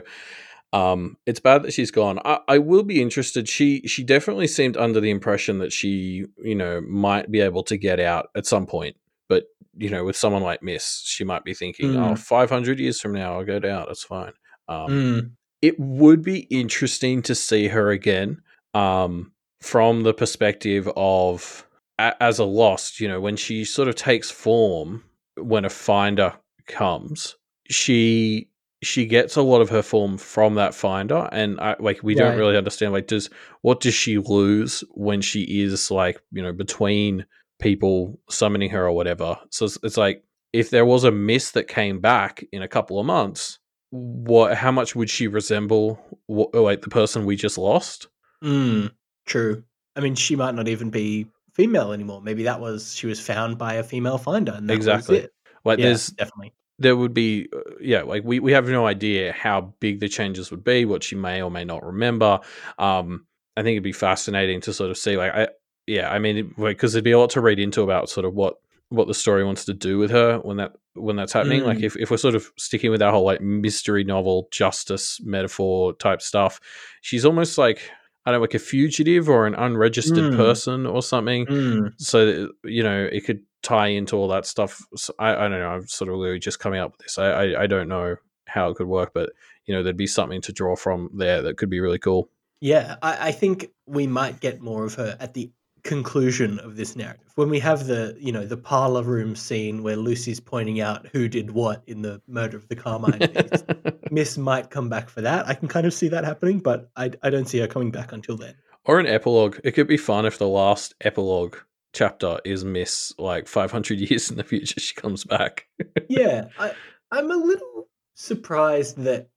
um, it's bad that she's gone. I, I will be interested. She she definitely seemed under the impression that she you know might be able to get out at some point, but you know with someone like Miss, she might be thinking, Mm. oh, 500 years from now I'll get out. That's fine. Um, Mm. it would be interesting to see her again um, from the perspective of a- as a lost. You know, when she sort of takes form when a finder comes, she she gets a lot of her form from that finder and I, like we don't really understand like does what does she lose when she is like you know between people summoning her or whatever so it's, it's like if there was a miss that came back in a couple of months what how much would she resemble what, like the person we just lost Mm, true. I mean, she might not even be female anymore. Maybe that was she was found by a female finder, and Exactly. Like Yeah, there's definitely. there would be uh, yeah like we, we have no idea how big the changes would be what she may or may not remember um i think it'd be fascinating to sort of see like i yeah i mean because there'd be a lot to read into about sort of what what the story wants to do with her when that when that's happening. Like Mm. if, if we're sort of sticking with that whole like mystery novel justice metaphor type stuff she's almost like i don't know like a fugitive or an unregistered Mm. person or something. Mm, so that, you know it could tie into all that stuff. So I, I don't know i'm sort of really just coming up with this. I, I i don't know how it could work but you know there'd be something to draw from there that could be really cool. Yeah, I, I think we might get more of her at the conclusion of this narrative when we have the you know the parlor room scene where Lucy's pointing out who did what in the murder of the Carmine. *laughs* Miss might come back for that. I can kind of see that happening, but I I don't see her coming back until then. or an epilogue it could be fun if the last epilogue chapter is miss like 500 years in the future she comes back yeah, *laughs* I, I'm a little surprised that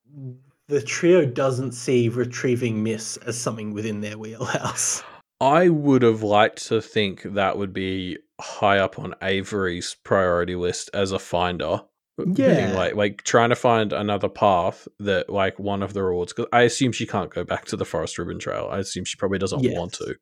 the trio doesn't see retrieving Miss as something within their wheelhouse. I would have liked to think that would be high up on avery's priority list as a finder being Yeah. like like trying to find another path that like one of the rewards because i assume she can't go back to the forest ribbon trail i assume she probably doesn't want to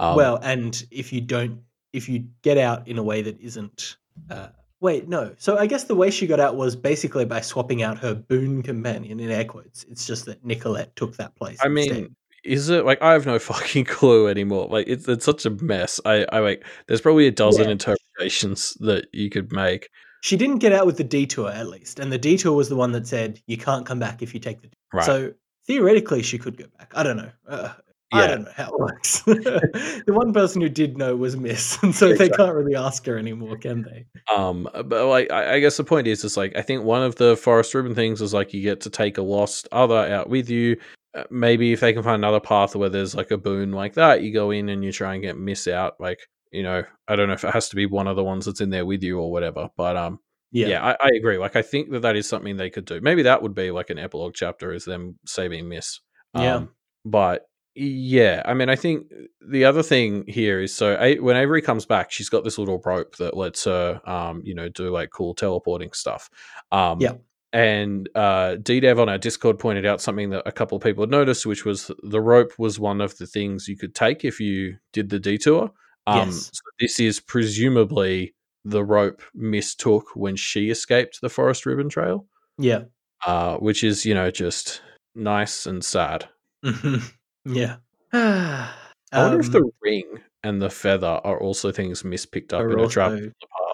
um, well, and if you don't, if you get out in a way that isn't. Uh, wait, no. So I guess the way she got out was basically by swapping out her boon companion in air quotes. It's just that Nicolette took that place. i instead. Is it like i have no *laughs* fucking clue anymore like it's, it's such a mess i i like there's probably a dozen Yeah. interpretations that you could make she didn't get out with the detour at least, and the detour was the one that said you can't come back if you take the. right So theoretically, she could go back. I don't know. Uh, I don't know how it works. *laughs* the one person who did know was Miss, *laughs* and so they can't really ask her anymore, can they? Um, but like, I, I guess the point is, is like, I think one of the forest ribbon things is like you get to take a lost other out with you. Uh, maybe if they can find another path where there's like a boon like that, you go in and you try and get miss out. Like, you know, I don't know if it has to be one of the ones that's in there with you or whatever, but um, Yeah. yeah, I, I agree. Like, I think that that is something they could do. Maybe that would be like an epilogue chapter, is them saving Miss. Yeah. Um, but yeah, I mean, I think the other thing here is so A- when Avery comes back, she's got this little rope that lets her, um, you know, do like cool teleporting stuff. Um, Yeah. And uh, DDev on our Discord pointed out something that a couple of people had noticed, which was the rope was one of the things you could take if you did the detour. Um, Yes. so this is presumably the rope Miss took when she escaped the Forest Ribbon Trail, Yeah. uh, which is, you know, just nice and sad. Mhm. Yeah. *sighs* I wonder if Um, the ring and the feather are also things Miss picked up in a trap the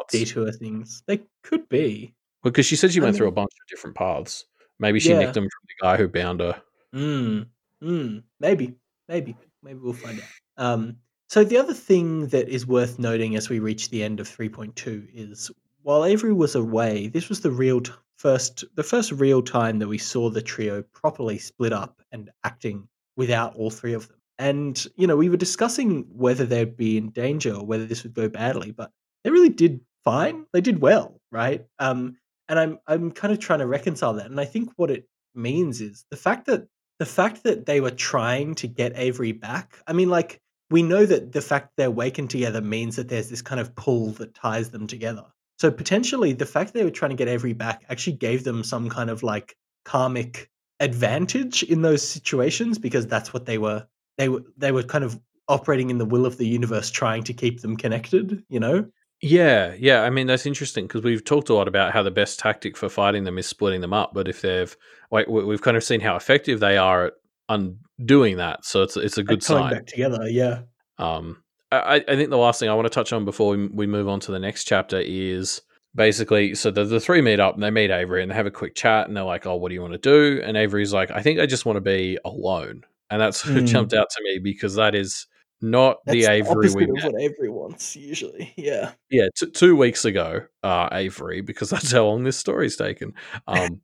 detour things. They could be. Because she said she I went through a bunch of different paths. Maybe she Yeah. nicked them from the guy who bound her. Mm, mm, maybe, maybe, maybe we'll find out. Um, so the other thing that is worth noting as we reach the end of 3.2 is while Avery was away, this was the real t- first, the first real time that we saw the trio properly split up and acting without all three of them. And you know, we were discussing whether they'd be in danger or whether this would go badly, but they really did fine. They did well, right? Um, and I'm I'm kind of trying to reconcile that. And I think what it means is the fact that the fact that they were trying to get Avery back. I mean, like we know that the fact they're wakened together means that there's this kind of pull that ties them together. So potentially, the fact that they were trying to get Avery back actually gave them some kind of like karmic advantage in those situations because that's what they were. They were they were kind of operating in the will of the universe, trying to keep them connected. You know. Yeah, yeah. I mean, that's interesting because we've talked a lot about how the best tactic for fighting them is splitting them up. But if they've, like, we- we've kind of seen how effective they are at undoing that, so it's it's a good sign. back together. Yeah. Um, I, I think the last thing I want to touch on before we, we move on to the next chapter is basically, so the, the three meet up and they meet Avery and they have a quick chat and they're like, "Oh, what do you want to do?" And Avery's like, "I think I just want to be alone." And that's *laughs* Mm. jumped out to me because that is not That's the Avery opposite we of met. what Avery wants usually. Yeah. Yeah, t- two weeks ago, uh, Avery, because that's how long this story's taken. Um,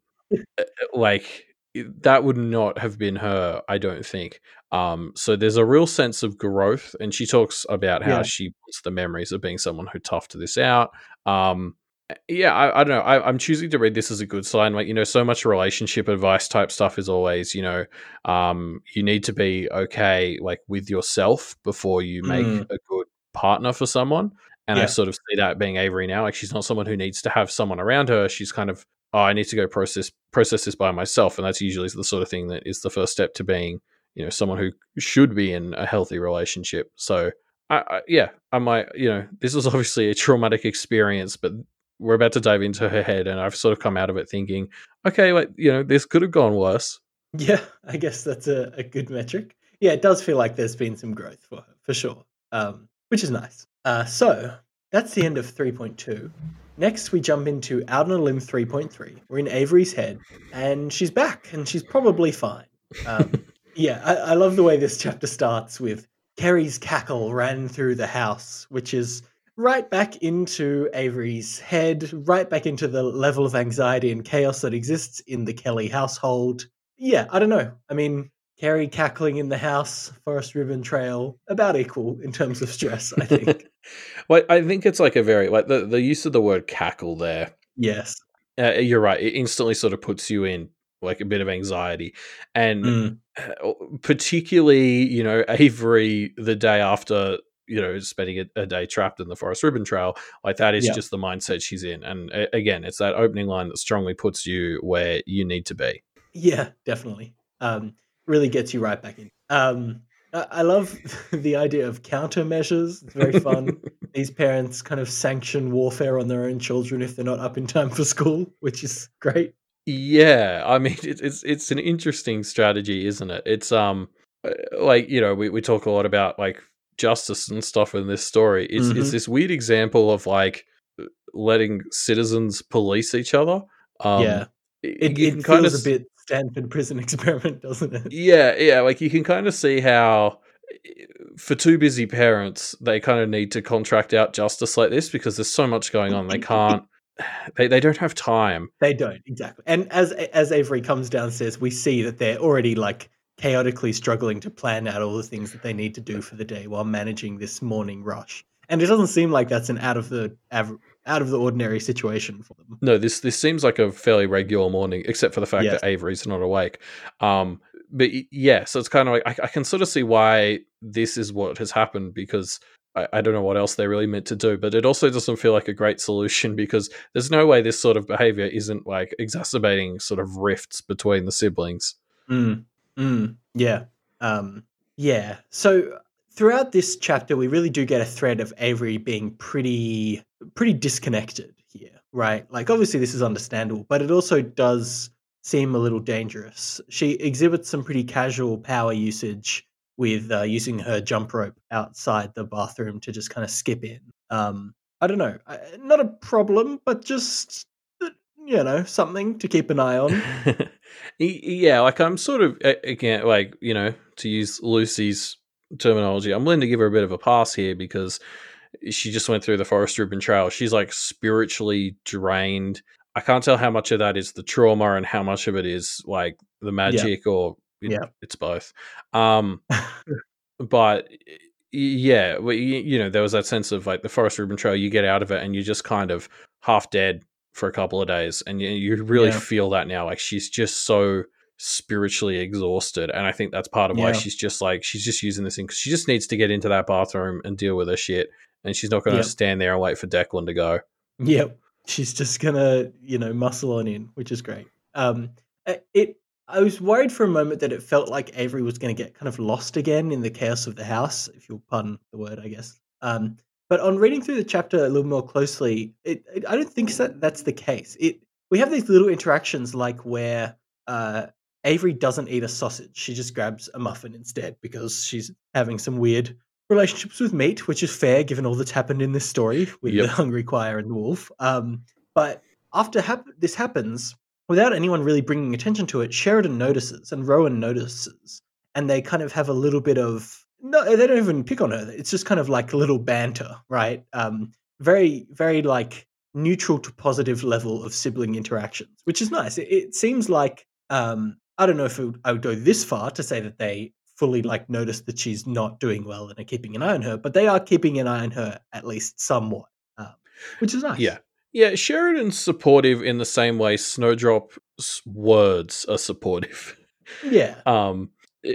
uh, *laughs* like that would not have been her, I don't think. Um, so there's a real sense of growth, and she talks about how Yeah. she wants the memories of being someone who toughed this out. Um, yeah, I, I don't know. I, I'm choosing to read this as a good sign. Like you know, so much relationship advice type stuff is always, you know, um, you need to be okay like with yourself before you make Mm. a good partner for someone. And I sort of see that being Avery now. Like she's not someone who needs to have someone around her. She's kind of, oh, I need to go process process this by myself, and that's usually the sort of thing that is the first step to being, you know, someone who should be in a healthy relationship. So, I, I, yeah, I might, you know, this was *laughs* obviously a traumatic experience, but we're about to dive into her head, and I've sort of come out of it thinking, okay, like you know, this could have gone worse. Yeah, I guess that's a, a good metric. Yeah, it does feel like there's been some growth for her, for sure, um, which is nice. Uh, so that's the end of 3.2. Next, we jump into Out on a Limb 3.3. We're in Avery's head, and she's back, and she's probably fine. Um, *laughs* yeah, I, I love the way this chapter starts with Kerry's cackle ran through the house, which is right back into Avery's head, right back into the level of anxiety and chaos that exists in the Kelly household. Yeah, I don't know. I mean, Kerry cackling in the house, Forest Ribbon Trail, about equal in terms of stress, I think. *laughs* well, I think it's like a very like the the use of the word cackle there. yes. Uh, you're right. It instantly sort of puts you in like a bit of anxiety, and Mm, uh, particularly you know Avery the day after you know spending a, a day trapped in the Forest Ribbon Trail, like that is Yeah. just the mindset she's in. And uh, again, it's that opening line that strongly puts you where you need to be. Yeah, definitely. Um, really gets you right back in. Um, I, I love *laughs* the idea of countermeasures. It's very fun. *laughs* These parents kind of sanction warfare on their own children if they're not up in time for school, which is great. Yeah, I mean it's it's it's an interesting strategy, isn't it? It's um uh, like you know we we talk a lot about like justice and stuff in this story. It's it's Mhm. this weird example of like letting citizens police each other. Um, yeah, y- it, it can kind of a bit Stanford prison *laughs* experiment, doesn't it? yeah yeah like you can kind of see how eh, for two busy parents they kind of need to contract out justice like this because there's so much going on they can't *laughs* *sighs* they, they don't have time They don't exactly. And as as Avery comes downstairs, we see that they're already like chaotically struggling to plan out all the things that they need to do for the day while managing this morning rush. And it doesn't seem like that's an out of the av- out of the ordinary situation for them. No, this this seems like a fairly regular morning, except for the fact Yes. that Avery's not awake. Um, but yeah, so it's kind of like I, I can sort of see why this is what has happened because I, I don't know what else they're really meant to do, but it also doesn't feel like a great solution *laughs* because there's no way this sort of behavior isn't like exacerbating sort of rifts between the siblings. Mm, mm, yeah. Um, yeah. So throughout this chapter, we really do get a thread of Avery being pretty, pretty disconnected here, right? Like, obviously, this is understandable, but it also does seem a little dangerous. She exhibits some pretty casual power usage with uh, using her jump rope outside the bathroom to just kind of skip in. Um, I don't know, not a problem, but just you know something to keep an eye on. *laughs* Yeah, like I'm sort of again like you know to use Lucy's terminology, I'm willing to give her a bit of a pass here because she just went through the forest ribbon trail. She's like spiritually drained. I can't tell how much of that is the trauma and how much of it is like the magic or it- Yeah. it's both. Um, *laughs* but yeah, you, you know, there was that sense of like the forest ribbon trail. You get out of it and you're just kind of half dead for a couple of days, and you, you really Yeah. feel that now. Like she's just so spiritually exhausted, and I think that's part of why she's just like she's just using this thing because she just needs to get into that bathroom and deal with her shit, and she's not going to Yep. stand there and wait for Declan to go. Yep. She's just gonna, you know, muscle on in, which is great. Um uh, it I was worried for a moment that it felt like Avery was gonna get kind of lost again in the chaos of the house, if you'll pardon the word, I guess. Um but on reading through the chapter a little more closely, it, it I don't think that that's the case. It we have these little interactions like where uh Avery doesn't eat a sausage. She just grabs a muffin instead because she's having some weird relationships with meat, which is fair given all that's happened in this story with Yep. the hungry choir and the wolf. Um, but after hap- this happens, without anyone really bringing attention to it, Sheridan notices and Rowan notices, and they kind of have a little bit of no, they don't even pick on her. It's just kind of like a little banter, right? Um, very, very like neutral to positive level of sibling interactions, which is nice. It, it seems like um, I don't know if it, I would go this far to say that they fully like notice that she's not doing well and are keeping an eye on her, but they are keeping an eye on her at least somewhat, um, which is nice. Yeah. Yeah, Sheridan's supportive in the same way Snowdrop's words are supportive. Yeah. *laughs* Um,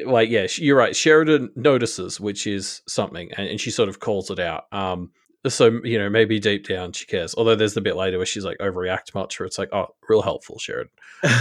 like yeah, you're right. Sheridan notices, which is something, and, and she sort of calls it out. Um, so you know maybe deep down she cares. Although there's the bit later where she's like overreact much, where it's like, oh, real helpful, Sheridan.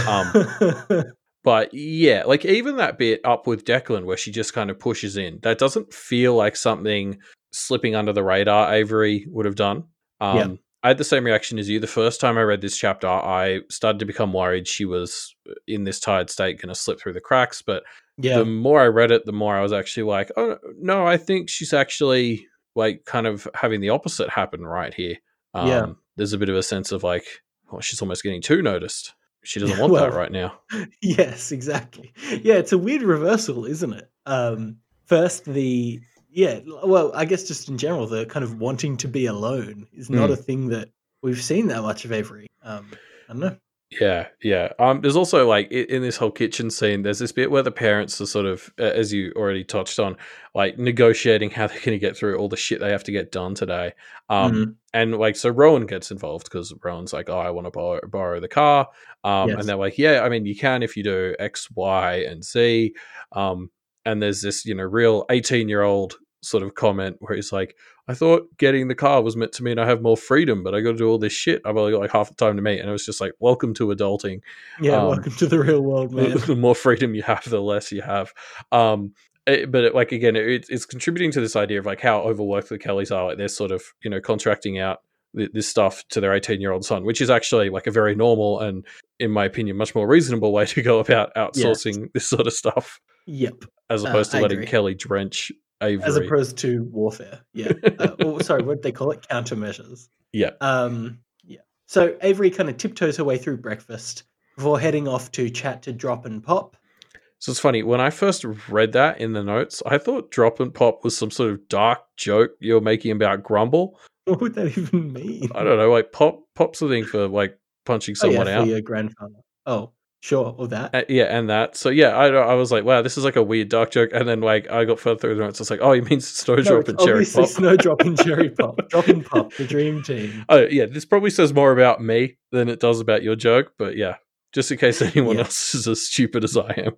Um, *laughs* but yeah, like even that bit up with Declan where she just kind of pushes in, that doesn't feel like something slipping under the radar Avery would have done. Um, Yeah. I had the same reaction as you. The first time I read this chapter, I started to become worried she was uh, in this tired state going to slip through the cracks. But yeah. the more I read it, the more I was actually like, oh no, I think she's actually like kind of having the opposite happen right here. Um, Yeah. There's a bit of a sense of like, oh, she's almost getting too noticed. She doesn't want Well, that right now. *laughs* yes, exactly. Yeah, it's a weird reversal, isn't it? Um, first, the yeah, well, I guess just in general, the kind of wanting to be alone is not Mm. a thing that we've seen that much of Avery. Um, I don't know. Yeah, yeah. Um, there's also like in this whole kitchen scene, there's this bit where the parents are sort of, uh, as you already touched on, like negotiating how they're going to get through all the shit they have to get done today. Um, Mhm. and like so Rowan gets involved because Rowan's like, oh, I want to borrow, borrow the car. Um, Yes. and they're like, yeah, I mean, you can if you do X, Y, and Z. Um, and there's this, you know, real 18 year old sort of comment where he's like, I thought getting the car was meant to mean I have more freedom, but I got to do all this shit. I've only got like half the time to meet. And it was just like, welcome to adulting. Yeah, Um, welcome to the real world, The, man. *laughs* the more freedom you have, the less you have. Um, it- but it, like again, it, it's contributing to this idea of like how overworked the Kellys are. Like they're sort of you know contracting out th- this stuff to their 18 year old son, which is actually like a very normal and, in my opinion, much more reasonable way to go about outsourcing this sort of stuff, Yep. as Uh, opposed to I letting. Kelly drench Avery. As opposed to warfare. Yeah. Uh, *laughs* or, sorry, what they call it? Countermeasures. yeah, Um, yeah. So Avery kind of tiptoes her way through breakfast before heading off to chat to Drop and Pop. so it's funny when I first read that in the notes, I thought Drop and Pop was some sort of dark joke you're making about Grumble. *laughs* What would that even mean? I don't know, like Pop Pop's the thing for like punching Oh, yeah, someone out. your grandfather. Oh, sure, or that. Uh, yeah, and that. So yeah, I I was like, wow, this is like a weird dark joke. And then like I got further through the notes, it's like, oh, he means *laughs* no, Snowdrop it's and Cherry Pop. Snowdrop and Cherry *laughs* Pop. Drop and Pop, the dream team. *laughs* oh yeah, this probably says more about me than it does about your joke. But yeah, just in case anyone Yeah. else is as stupid as I am.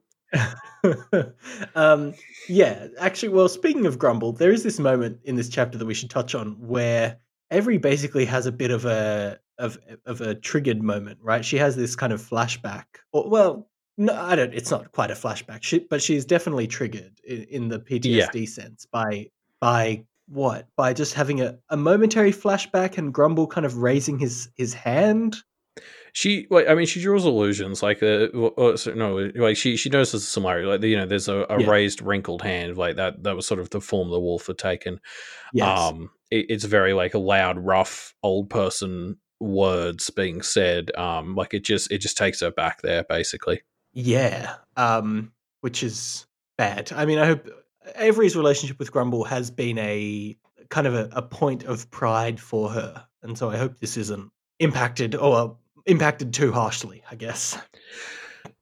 um, yeah, actually, well, speaking of Grumble, there is this moment in this chapter that we should touch on where Avery basically has a bit of a of of a triggered moment, right? She has this kind of flashback, or well, no, I don't. It's not quite a flashback, she, but she's definitely triggered in, in the PTSD sense by by what by just having a, a momentary flashback and Grumble kind of raising his his hand. She, like, I mean, she draws illusions. Like, uh, uh, so- no, like she she notices a similarity. Like, you know, there's a, a Yeah. raised, wrinkled hand. Like that. That was sort of the form the wolf had taken. Yes, Um, it, it's very like a loud, rough, old person words being said. Um, like it just it just takes her back there, basically. Yeah, um, which is bad. I mean, I hope Avery's relationship with Grumble has been a kind of a, a point of pride for her, and so I hope this isn't impacted or impacted too harshly. I guess.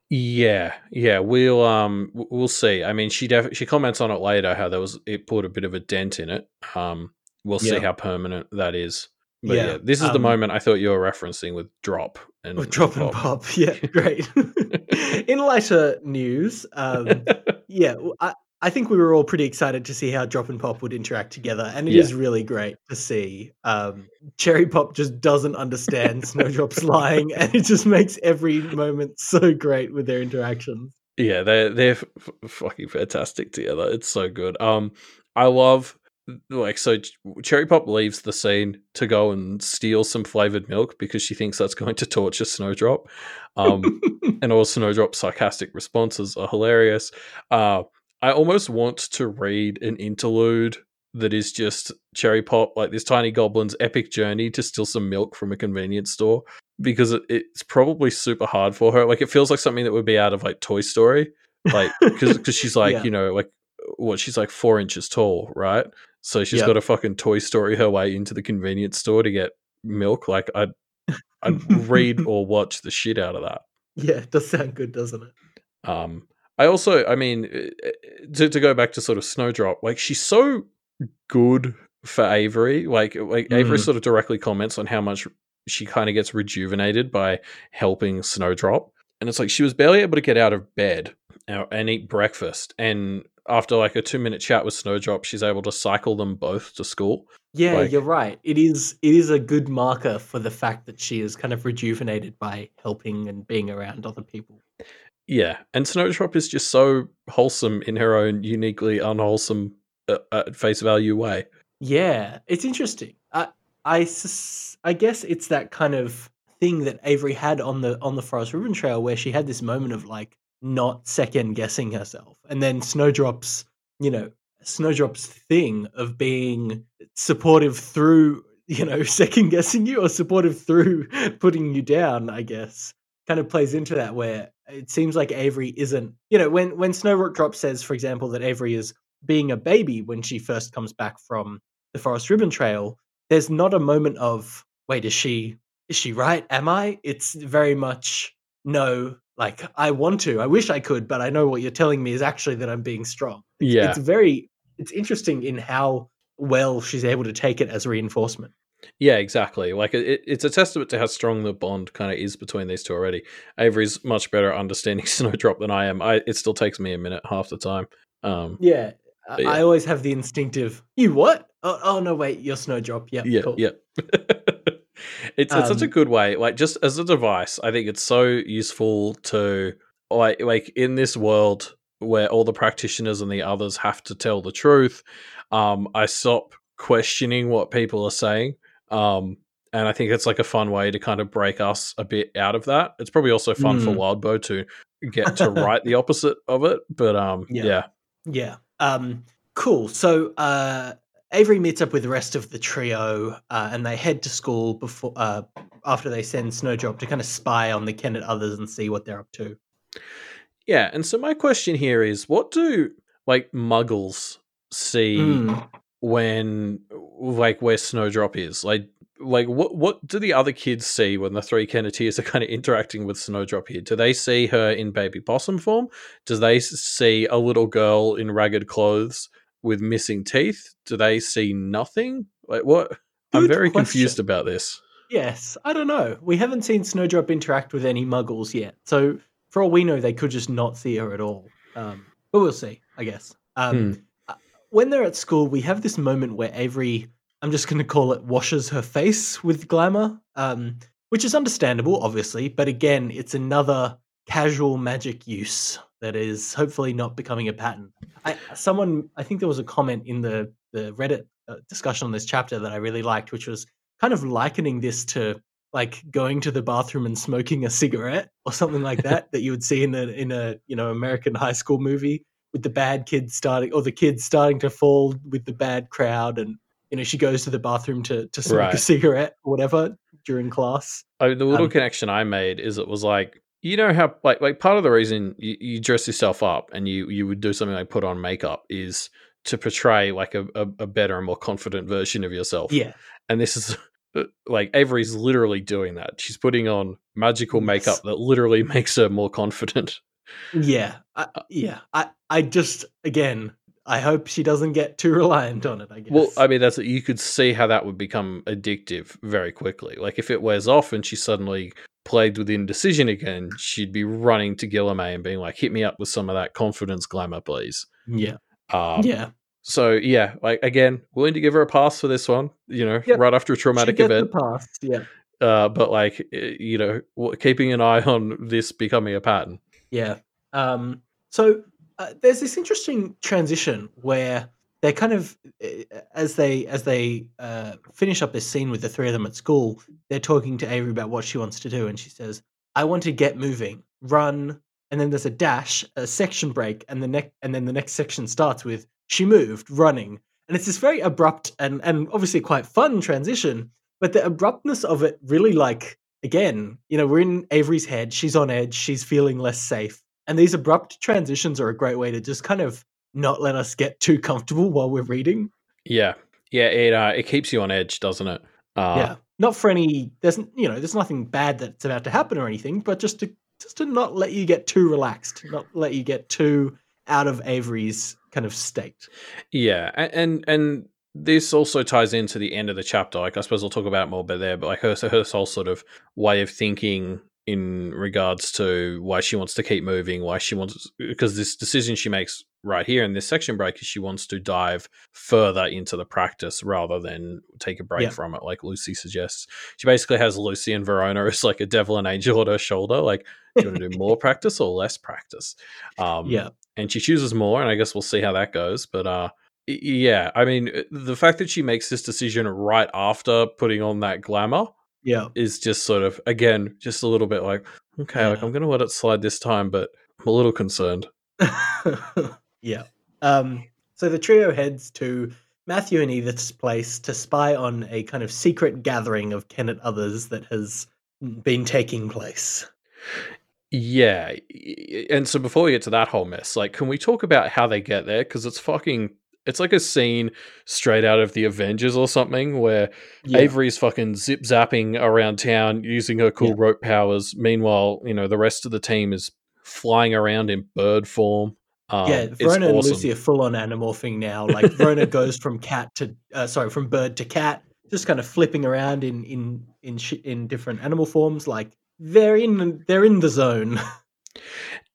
Yeah, yeah, we'll um we'll see. I mean, she def- she comments on it later how there was it put a bit of a dent in it. Um, we'll see Yeah. how permanent that is. But yeah, Yeah, this is the um, moment I thought you were referencing with drop and With drop and pop, *laughs* yeah, great. *laughs* in lighter news, um, yeah, I, I think we were all pretty excited to see how Drop and Pop would interact together, and it is Yeah. really great to see. Um, Cherry Pop just doesn't understand Snowdrop's *laughs* lying, and it just makes every moment so great with their interactions. Yeah, they're they're f- f- fucking fantastic together. It's so good. Um, I love like so. Ch- Cherry Pop leaves the scene to go and steal some flavored milk because she thinks that's going to torture Snowdrop. Um, *laughs* and all Snowdrop's sarcastic responses are hilarious. Uh, I almost want to read an interlude that is just Cherry Pop, like this tiny goblin's epic journey to steal some milk from a convenience store because it, it's probably super hard for her. Like it feels like something that would be out of like Toy Story, like because she's *laughs* like Yeah. you know like what she's like four inches tall, right? So she's Yep. got to fucking Toy Story her way into the convenience store to get milk. Like I'd I'd read *laughs* or watch the shit out of that. yeah, it does sound good, doesn't it? Um, I also, I mean, uh, to, to go back to sort of Snowdrop, like she's so good for Avery. Like, like Avery Mm. sort of directly comments on how much she kind of gets rejuvenated by helping Snowdrop, and it's like she was barely able to get out of bed uh, and eat breakfast, and after like a two minute chat with Snowdrop, she's able to cycle them both to school. Yeah, Like- you're right. It is it is a good marker for the fact that she is kind of rejuvenated by helping and being around other people. Yeah, and Snowdrop is just so wholesome in her own uniquely unwholesome uh, at face value way. Yeah, it's interesting. I I I guess it's that kind of thing that Avery had on the on the Forest Ribbon Trail where she had this moment of like not second guessing herself, and then Snowdrop's you know Snowdrop's thing of being supportive through *laughs* you know second guessing you or supportive through putting you down. I guess kind of plays into that where it seems like Avery isn't you know when when Snowdrop says for example that Avery is being a baby when she first comes back from the Forest Ribbon Trail, there's not a moment of wait, is she is she right? Am I? It's very much no. Like I want to, I wish I could, but I know what you're telling me is actually that I'm being strong. It's, Yeah. it's very, it's interesting in how well she's able to take it as reinforcement. Yeah, exactly. Like it, it's a testament to how strong the bond kind of is between these two already. Avery's much better at understanding *laughs* Snowdrop than I am. I it still takes me a minute half the time. Um, Yeah, I, yeah. I always have the instinctive. You what? Oh, oh no, wait, you're Snowdrop. Yep, yeah, cool. yeah. *laughs* it's it's such a Um, good way. Like just as a device, I think it's so useful to like like in this world where all the practitioners and the others have to tell the truth. Um, I stop questioning what people are saying. Um, and I think it's like a fun way to kind of break us a bit out of that. It's probably also fun for Mm. Wildbow to get to *laughs* write the opposite of it. But um, Yeah. yeah. Yeah. Um, cool. So uh, Avery meets up with the rest of the trio, uh, and they head to school before uh, after they send Snowdrop to kind of spy on the Kennet others and see what they're up to. Yeah, and so my question here is what do like muggles see Mm. When like where Snowdrop is? Like like what what do the other kids see when the three Kenneteers are kind of interacting with Snowdrop here? Do they see her in baby possum form? Do they see a little girl in ragged clothes with missing teeth? Do they see nothing? Like what? I'm Good very confused about this. Yes, I don't know. We haven't seen Snowdrop interact with any muggles yet. So for all we know, they could just not see her at all. Um, but we'll see, I guess. Um, Hmm. When they're at school, we have this moment where Avery, I'm just going to call it, washes her face with glamour, um, which is understandable, obviously. But again, it's another casual magic use that is hopefully not becoming a pattern. I, someone, I think there was a comment in the, the Reddit uh, discussion on this chapter that I really liked, which was kind of likening this to like going to the bathroom and smoking a cigarette or something like that *laughs* that you would see in a in a you know American high school movie with the bad kids starting or the kids starting to fall with the bad crowd and you know she goes to the bathroom to to smoke a cigarette or whatever during class. I mean, the little Um, connection I made is it was like you know how like like part of the reason you, you dress yourself up and you you would do something like put on makeup is to portray like a, a, a better and more confident version of yourself. Yeah. and this is uh, like Avery's literally doing that. She's putting on magical makeup that literally *laughs* makes her more confident. Yeah. I, yeah. I I just again I hope she doesn't get too *laughs* reliant on it, I guess. Well, I mean, that's you could see how that would become addictive very quickly. Like if it wears off and she suddenly plagued with indecision again, she'd be running to Guilherme and being like, "Hit me up with some of that confidence glamour, please." yeah. Um, yeah. So yeah, like again, willing to give her a pass for this one. You know, Yep. right after a traumatic event. the pass. Yeah. Uh, but like, eh, you know, keeping an eye on this becoming a pattern. Yeah. Um, so uh, there's this interesting transition where they're kind of uh, as they as they uh, finish up this scene with the three of them at school, they're talking to Avery about what she wants to do, and she says, "I want to get moving, run." And then there's a dash, a section break, and the next and then the next section starts with she moved, running, and it's this very abrupt and and obviously quite fun transition. But the abruptness of it really like again, you know, we're in Avery's head. She's on edge. She's feeling less safe, and these abrupt transitions are a great way to just kind of not let us get too comfortable while we're reading. Yeah, yeah, it uh, it keeps you on edge, doesn't it? Uh, yeah, not for any. There's you know, there's nothing bad that's about to happen or anything, but just to just to not let you get too relaxed, not let you get too out of Avery's kind of state. Yeah, and and this also ties into the end of the chapter. Like I suppose we'll talk about more, but there, but like her, her whole sort of way of thinking in regards to why she wants to keep moving, why she wants because this decision she makes right here in this section break is she wants to dive further into the practice rather than take a break Yeah. from it, like Lucy suggests. She basically has Lucy and Verona as like a devil and angel on her shoulder. Like, do you want to do more *laughs* practice or less practice? Um, Yeah, and she chooses more, and I guess we'll see how that goes. But uh, yeah, I mean, uh, the fact that she makes this decision right after putting on that glamour yeah. is just sort of again just a little bit like okay like i'm gonna let it slide this time but i'm a little concerned *laughs* yeah. Um, so the trio heads to Matthew and Edith's place to spy on a kind of secret gathering of Kennet others that has been taking place. yeah and so before we get to that whole mess like can we talk about how they get there because it's fucking it's like a scene straight out of the avengers or something where Yeah. avery's fucking zip zapping around town using her cool Yeah. rope powers meanwhile you know the rest of the team is flying around in bird form um, yeah, Verona and. Lucy are full on animorphing now. Like Verona goes from cat to uh, sorry, from bird to cat, just kind of flipping around in in in sh- in different animal forms. Like they're in they're in the zone. *laughs*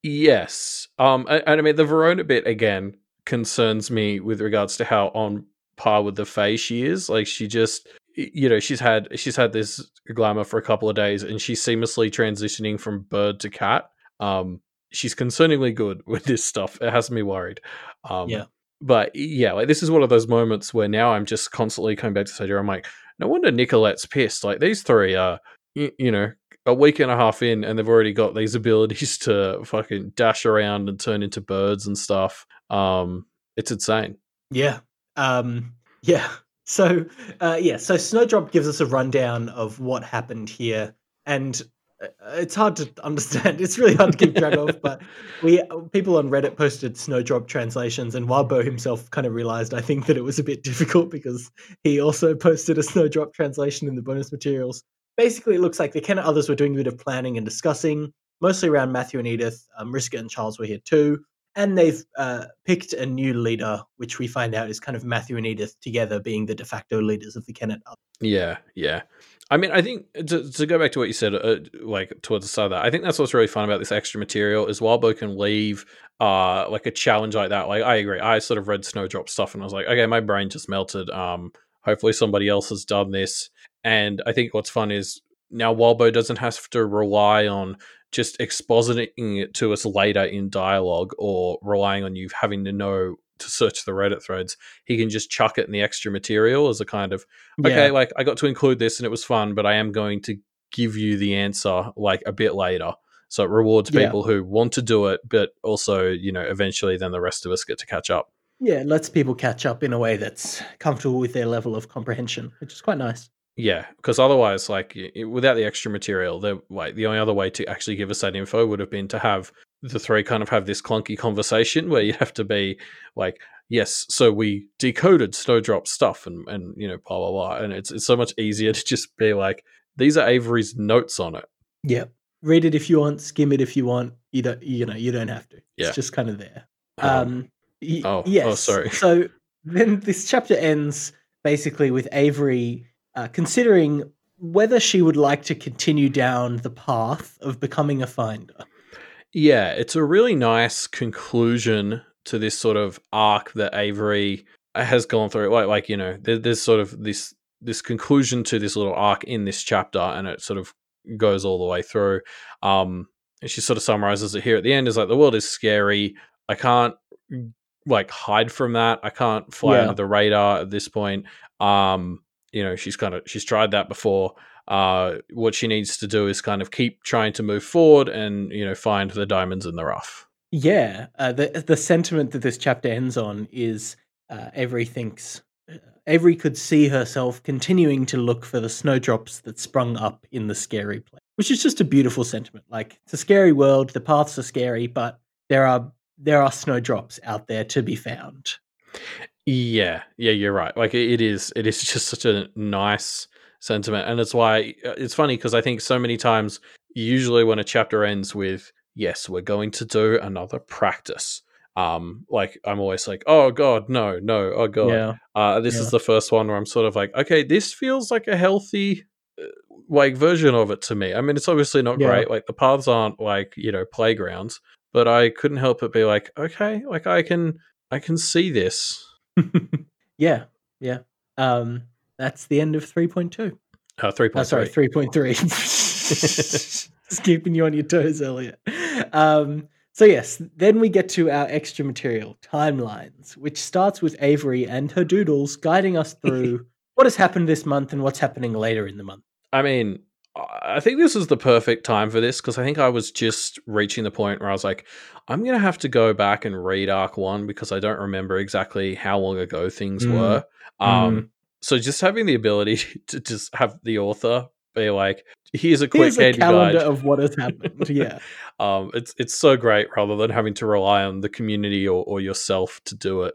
Yes. Um and, and I mean the Verona bit again concerns me with regards to how on par with the Fae she is. Like she just you know, she's had she's had this glamour for a couple of days and she's seamlessly transitioning from bird to cat. Um she's concerningly good *laughs* with this stuff. It has me worried. Um Yeah. but yeah, like this is one of those moments where now I'm just constantly coming back to Sadia. I'm like, no wonder Nicolette's pissed. Like these three are, you, you know, a week and a half in, and they've already got these *laughs* abilities to fucking dash around and turn into birds and stuff. Um, it's insane. Yeah. Um yeah. *laughs* So uh yeah, so Snowdrop gives us a rundown of what happened here and uh, it's hard to *laughs* understand. It's really hard to keep track of, but we people on Reddit posted Snowdrop translations and Wildbow himself kind of realized I think that it was a bit difficult because he also posted a Snowdrop translation in the bonus materials. Basically, it looks like the Kennet others were doing a bit of planning and discussing, mostly around Matthew and Edith. Um, Mariska and Charles were here too and they've uh, picked a new leader, which we find out is kind of Matthew and Edith together being the de facto leaders of the Kennet. Yeah, yeah. I mean, I think to, to go back to what you said, uh, like towards the start of that, I think that's what's really fun about this extra material is Wildbow can leave uh like a challenge like that. Like I agree, I sort of read Snowdrop stuff and I was like, okay, my brain just melted. Um, hopefully somebody else has done this. And I think what's fun is now Wildbow doesn't have to rely on just expositing it to us later in dialogue or relying on you having to know to search the Reddit threads. He can just chuck it in the extra material as a kind of okay, like I got to include this and it was fun, but I am going to give you the answer like a bit later. So it rewards Yeah. people who want to do it, but also, you know, eventually then the rest of us get to catch up. yeah, it lets people catch up in a way that's comfortable with their level of comprehension, which is quite nice. Yeah, because otherwise, like y- without the extra material, the like the only other way to actually give us that info would have been to have the three kind of have this clunky conversation *laughs* where you have to be like, yes, so we decoded Snowdrop stuff and and you know blah blah blah, and it's it's so much easier *laughs* to just be like, these are Avery's notes on it. Yeah, read it if you want, skim it if you want. You don't, you know, you don't have to. Yeah. It's just kind of there. Um, Um, y- oh, oh, sorry. So then this chapter ends basically with Avery uh, considering whether she would like to continue down the path of becoming a finder. Yeah, it's a really nice conclusion to this sort of arc that Avery has gone through. Like, like you know, there, there's sort of this this conclusion to this little arc in this chapter, and it sort of goes all the way through. Um, and she sort of summarizes it here at the end: is like the world is scary. I can't like hide from that. I can't fly Yeah. under the radar at this point. Um, you know, she's kind of she's tried that before. Uh, what she needs to do is kind of keep trying to move forward and you know find the diamonds in the rough. Yeah, uh, the the sentiment that this chapter ends on is uh, Avery thinks uh, Avery could see herself continuing to look for the snowdrops that sprung up in the scary place, which is just a beautiful sentiment. Like it's a scary world, the paths are scary, but there are there are snowdrops out there to be found. Yeah, yeah, you're right. Like it is, it is *laughs* just such a nice sentiment, and it's why uh, it's funny because I think so many times, usually when a chapter ends with "Yes, we're going to do another practice," um, like I'm always like, "Oh God, no, no, oh God." Yeah, Uh, this Yeah. is the first one where I'm sort of like, okay, this feels like a healthy, uh, like version of it to me. I mean, it's obviously not Yeah. great. Like the paths aren't like you know playgrounds, but I couldn't help but be like, okay, like I can, I can see this. *laughs* yeah, yeah. Um, that's the end of three point two. Uh, three Oh, point sorry, three. three point three. *laughs* Just keeping you on your toes, Elliot. Um, so yes, then we get to our extra material timelines, which starts with Avery and her doodles guiding us through *laughs* what has happened this month and what's happening later in the month. I mean, I think this is the perfect time for this because I think I was just reaching the point where I was like, I'm gonna have to go back and read arc one because I don't remember exactly how long ago things Mm. were. Um, so just having the ability *laughs* to just have the author be like, "Here's a quick Here's a calendar guide." of what has happened. *laughs* Yeah, um, it's it's so great rather than having to rely on the community or, or yourself to do it.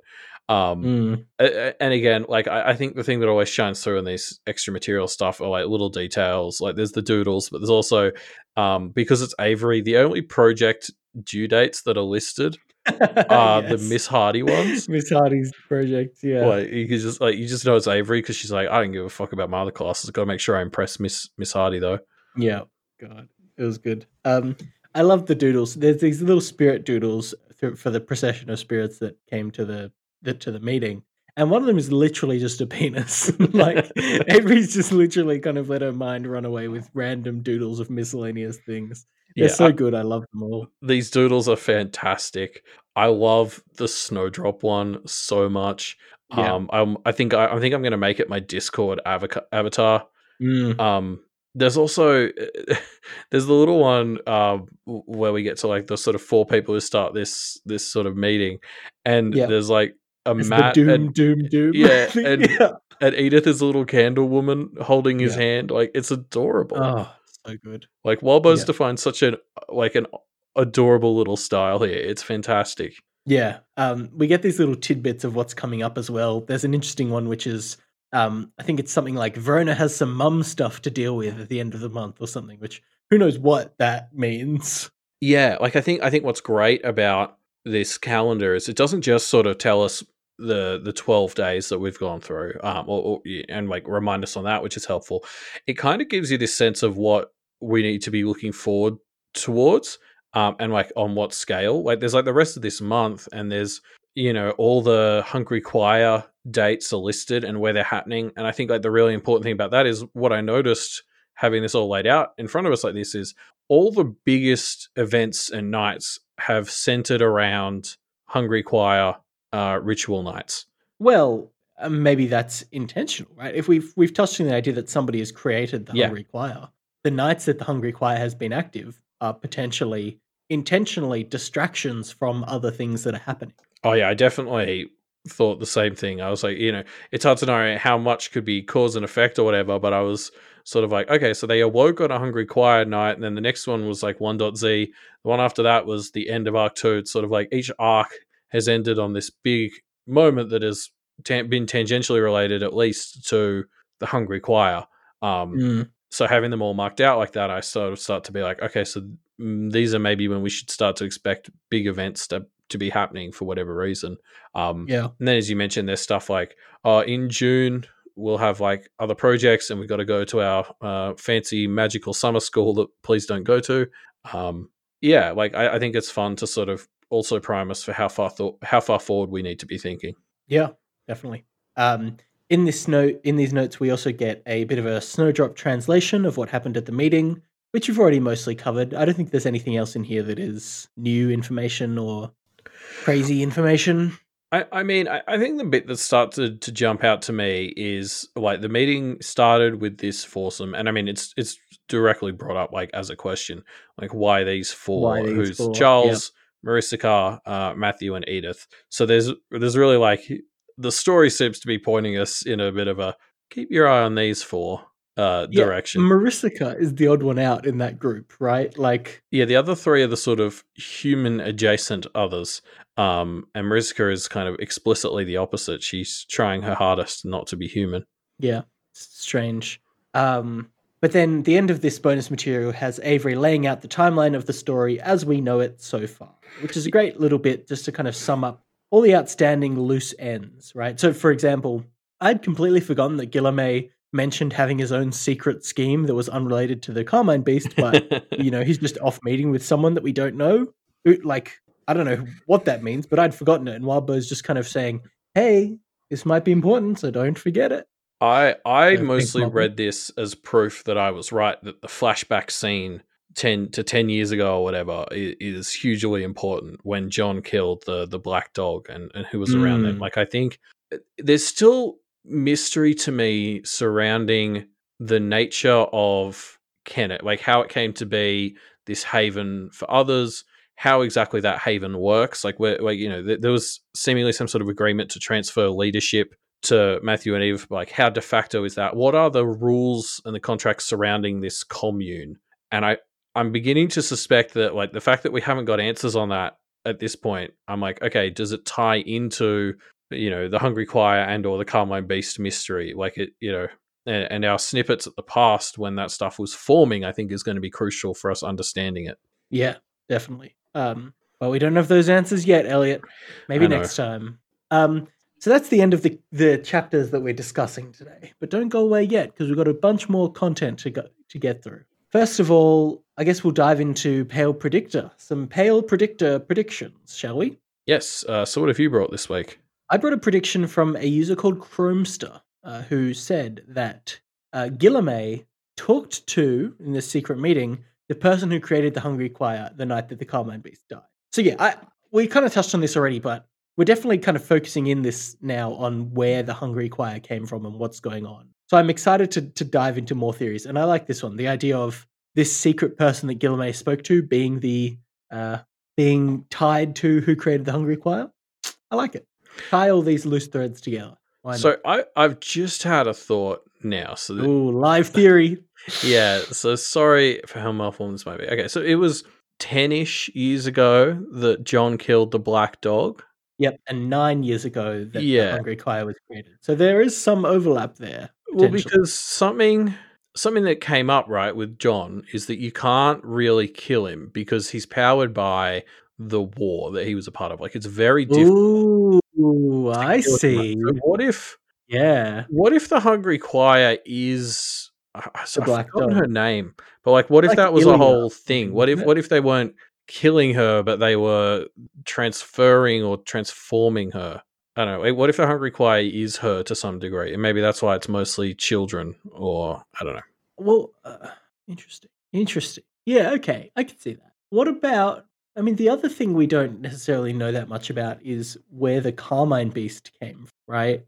Um, Mm. and again, like I, I think the thing that always shines through in these extra material stuff are like little details. Like there's the doodles, but there's also um, because it's Avery, the only project due dates that are listed *laughs* are the Miss Hardy ones. *laughs* Miss Hardy's project. Yeah, Like you just like you just know it's Avery because she's like I don't give a fuck about my other classes. Got to make sure I impress Miss Miss Hardy though. Yeah, God, it was good. Um, I love the doodles. There's these little spirit doodles for the procession of spirits that came to the, the to the meeting, and one of them is literally just a *laughs* penis. *laughs* like Avery's just literally kind of let her mind run away with random doodles of miscellaneous things. They're Yeah, so good. I love them all. these doodles are fantastic. I love the snowdrop one so much. Yeah. Um, I'm, I think I, I think I'm going to make it my Discord avatar. Mm, Um, there's also *laughs* there's the little one uh, where we get to like the sort of four people who start this this sort of meeting, and Yeah. there's like a it's the doom, and, doom, doom. Yeah, *laughs* and- yeah. and Edith is a little candle woman holding his Yeah. hand. Like it's adorable. Oh, so good. like Wildbow's yeah. defined such an like an adorable little style here. It's fantastic. Yeah. Um, we get these little tidbits of what's coming up as well. There's an interesting one, which is um, I think it's something like Verona has some mum stuff to deal with at the end of the month or something, which who knows what that *laughs* means. Yeah, like I think I think what's great about this calendar is it doesn't just sort of tell us the the 12 days that we've gone through um or, or and like remind us on that which is helpful it kind of gives you this sense of what we need to be looking forward towards um and like on what scale. Like there's like the rest of this month and there's you know all the hungry choir dates are listed and where they're happening and i think like the really important thing about that is what i noticed having this all laid out in front of us like this is all the biggest events and nights have centered around hungry choir uh, ritual nights. Well, uh, maybe that's intentional, right? If we've we've touched on the idea that somebody has created the Yeah. Hungry Choir, the nights that the Hungry Choir has been active are potentially intentionally distractions from other things that are happening. Oh yeah, I definitely thought the same thing. I was like, you know, it's hard to know how much could be cause and effect or whatever, but I was sort of like, okay, so they awoke on a hungry choir night, and then the next one was like 1.z. The one after that was the end of arc two. It's sort of like each arc has ended on this big moment that has tan- been tangentially related, at least, to the hungry choir. Um, Mm. so having them all marked out like that, I sort of start to be like, okay, so mm, these are maybe when we should start to expect big events to to be happening for whatever reason. Um, Yeah. and then, as you mentioned, there's stuff like uh, in June we'll have like other projects, and we've got to go to our uh, fancy magical summer school that please don't go to. Um, yeah, like I, I think it's fun to sort of also prime us for how far thought how far forward we need to be thinking. Yeah, definitely. Um, in this note, in these notes, we also get a bit of a snowdrop translation of what happened at the meeting, which you've already mostly covered. I don't think there's anything else in here that is new information or crazy information. I, I mean, I, I think the bit that started to jump out to me is like the meeting started with this foursome, and I mean, it's it's directly brought up like as a question, like why these four? Why these who's four? Charles, Mariska, uh, Matthew, and Edith. So there's there's really like the story seems to be pointing us in a bit of a keep your eye on these four uh, Yeah, direction. Mariska is the odd one out in that group, right? Like, Yeah, the other three are the sort of human adjacent others. Um, and Mariska is kind of explicitly the opposite. She's trying her hardest not to be human. yeah, strange. Um, but then the end of this bonus material has Avery laying out the timeline of the story as we know it so far, which is a great little bit just to kind of sum up all the outstanding loose ends, right? So, for example, I'd completely forgotten that Guilherme mentioned having his own secret scheme that was unrelated to the Carmine Beast, but *laughs* you know, he's just off meeting with someone that we don't know. Like, I don't know what that means, but I'd forgotten it. And Wildbow's just kind of saying, hey, this might be important, so don't forget it. I I mostly read this as proof that I was right that the flashback scene ten to ten years ago or whatever is, is hugely important when John killed the the black dog and, and who was around then. Mm. Like I think uh, there's still mystery to me surrounding the nature of Kennet, like how it came to be this haven for others, how exactly that haven works. Like where, like you know, th- there was seemingly some sort of agreement to transfer leadership to Matthew and Eve. Like how de facto is that? What are the rules and the contracts surrounding this commune? And I, I'm beginning to suspect that like the fact that we haven't got answers on that at this point, I'm like, okay, does it tie into you know the Hungry Choir and or the Carmine Beast mystery? Like it, you know, and, and our snippets at the past when that stuff was forming, I think is going to be crucial for us understanding it. Yeah, definitely. Um, well, we don't have those answers yet, Elliot. Maybe next time. Um, so that's the end of the the chapters that we're discussing today. But don't go away yet because we've got a bunch more content to go to get through. First of all, I guess we'll dive into Pale Predictor, some Pale Predictor predictions, shall we? Yes. Uh, so what have you brought this week? I brought a prediction from a user called Chromester, uh, who said that uh, Guilherme talked to, in this secret meeting, the person who created the Hungry Choir the night that the Carmine Beast died. So, yeah, I, we kind of touched on this already, but we're definitely kind of focusing in this now on where the Hungry Choir came from and what's going on. So, I'm excited to, to dive into more theories. And I like this one the idea of this secret person that Guilherme spoke to being the uh, being tied to who created the Hungry Choir. I like it tie all these loose threads together. So I, I've just had a thought now. So that, Ooh, live theory. *laughs* yeah. So sorry for how malformed this might be. Okay. So it was 10 ish years ago that John killed the black dog. Yep, and nine years ago that Yeah. the Hungry Choir was created. So there is some overlap there. Well, because something something that came up right with John is that you can't really kill him because he's powered by the war that he was a part of. Like it's very difficult. Ooh, I see. So what if Yeah. what if the Hungry Choir is I, I- Black forgotten Dog. her name, but like, what if Like that was a whole thing? What if what if they weren't killing her, but they were transferring or transforming her? I don't know. eh, What if the Hungry Choir is her to some degree, and maybe that's why it's mostly children, or I don't know. Well, uh, interesting. Interesting. Yeah, okay. I can see that. What about I mean the other thing we don't necessarily know that much about is where the Carmine Beast came from, right?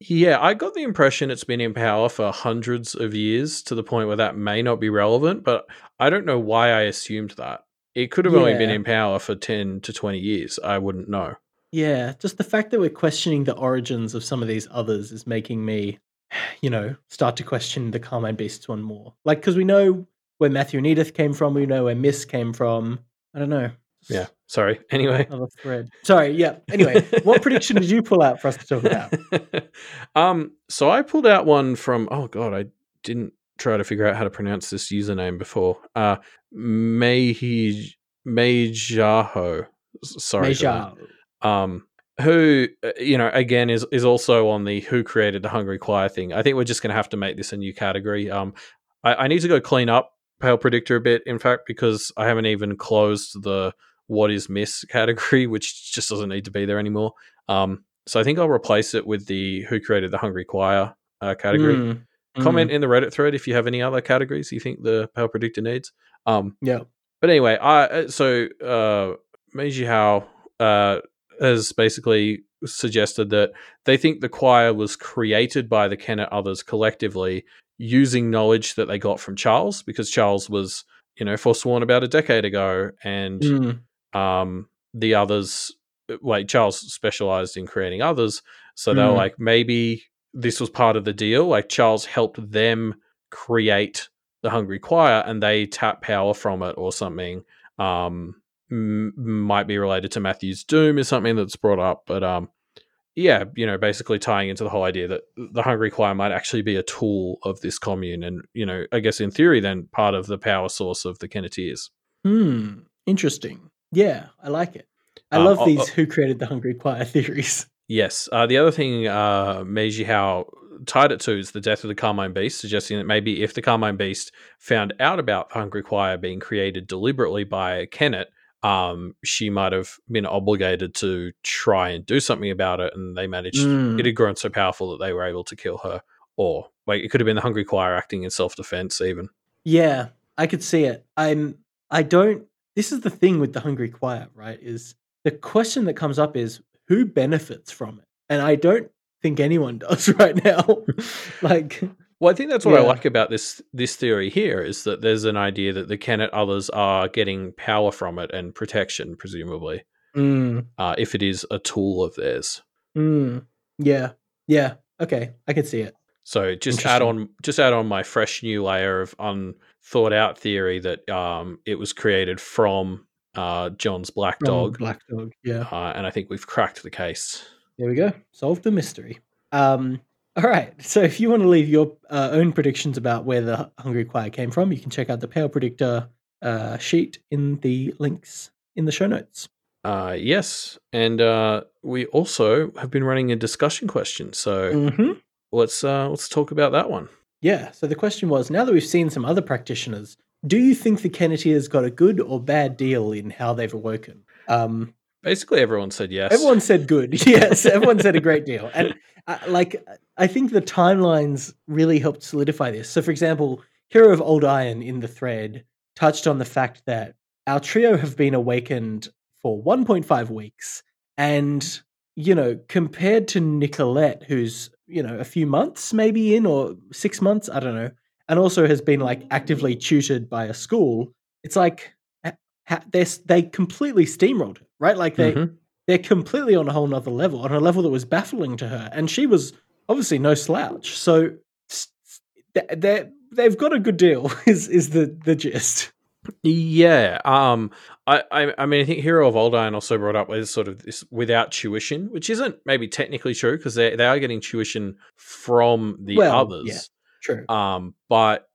Yeah, I got the impression it's been in power for hundreds of years to the point where that may not be relevant, but I don't know why I assumed that. It could have only been in power for 10 to 20 years. I wouldn't know. Yeah, just the fact that we're questioning the origins of some of these others is making me, *sighs* you know, start to question the Carmine Beasts one more. Like, because we know where Matthew and Edith came from, we know where Miss came from. I don't know. Yeah, sorry. *laughs* Anyway. Another thread. Sorry, yeah. Anyway, what prediction did you pull out for us to talk about? *laughs* um, so I pulled out one from oh god, I didn't try to figure out how to pronounce this username before. Uh Meiji Meijaho. Sorry. um who uh, you know again is is also on the who created the hungry choir thing i think we're just going to have to make this a new category um I, I need to go clean up pale predictor a bit in fact because i haven't even closed the what is miss *laughs* category which just doesn't need to be there anymore um so i think i'll replace it with the who created the hungry choir uh, category Mm, comment mm, in the reddit thread if you have any other categories you think the power predictor needs um yeah. but anyway, I uh, so uh, Meiji Hao uh, has basically suggested that they think the choir was created by the Kennet others collectively using knowledge that they got from Charles, because Charles was, you know, forsworn about a decade ago, and Mm, um, the others like Charles specialized in creating others, so they were Mm. like maybe this was part of the deal. Like Charles helped them create the Hungry Choir, and they tap power from it or something. Um, m- might be related to Matthew's doom is something that's brought up, but um, yeah, you know, basically tying into the whole idea that the Hungry Choir might actually be a tool of this commune, and you know, I guess in theory, then part of the power source of the Kenneteers. Hmm. Interesting. Yeah, I like it. I Um, love oh, these oh. who created the Hungry Choir theories. Yes. Uh, the other thing uh, Meiji Hao tied it to is the death of the Carmine Beast, suggesting that maybe if the Carmine Beast found out about the Hungry Choir being created deliberately by Kennet, um, she might have been obligated to try and do something about it, and they managed. Mm. It had grown so powerful that they were able to kill her, or like it could have been the Hungry Choir acting in self defense, even. Yeah, I could see it. I'm. I don't. This is the thing with the Hungry Choir, right? Is the question that comes up is who benefits from it, and I don't think anyone *laughs* does right now. *laughs* like, Well, I think that's what I like about this this theory here is that there's an idea that the Kennet others are getting power from it and protection, presumably, mm, uh, if it is a tool of theirs. mm, yeah, yeah. Okay, I can see it. So just add on just add on my fresh new layer of unthought out theory that um, it was created from uh, John's black dog, Black dog. Yeah. uh, and I think we've cracked the case. There we go. Solved the mystery. Um, all right. So if you want to leave your uh, own predictions about where the Hungry Choir came from, you can check out the Pale Predictor uh, sheet in the links in the show notes. Uh, yes, and uh, we also have been running a discussion question. So Mm-hmm. let's uh, let's talk about that one. Yeah. So the question was: Now that we've seen some other practitioners, do you think the Kenneteers got a good or bad deal in how they've awoken? Um, Basically, everyone said yes. Everyone said good. *laughs* Yes, everyone said a great *laughs* deal. And uh, like, I think the timelines really helped solidify this. So, for example, Hero of Old Iron in the thread touched on the fact that our trio have been awakened for 1.5 weeks. And, you know, compared to Nicolette, who's, you know, a few months maybe in or six months, I don't know, and also has been like actively tutored by a school, it's like they they completely steamrolled her, right? Like they Mhm. they're completely on a whole nother level, on a level that was baffling to her, and she was obviously no slouch. So they they they've got a good deal. *laughs* Is is the the gist? Yeah. Um. I, I. I mean, I think Hero of Old Iron also brought up with sort of this without tuition, which isn't maybe technically true because they they are getting tuition from the Well, others. True. Um. But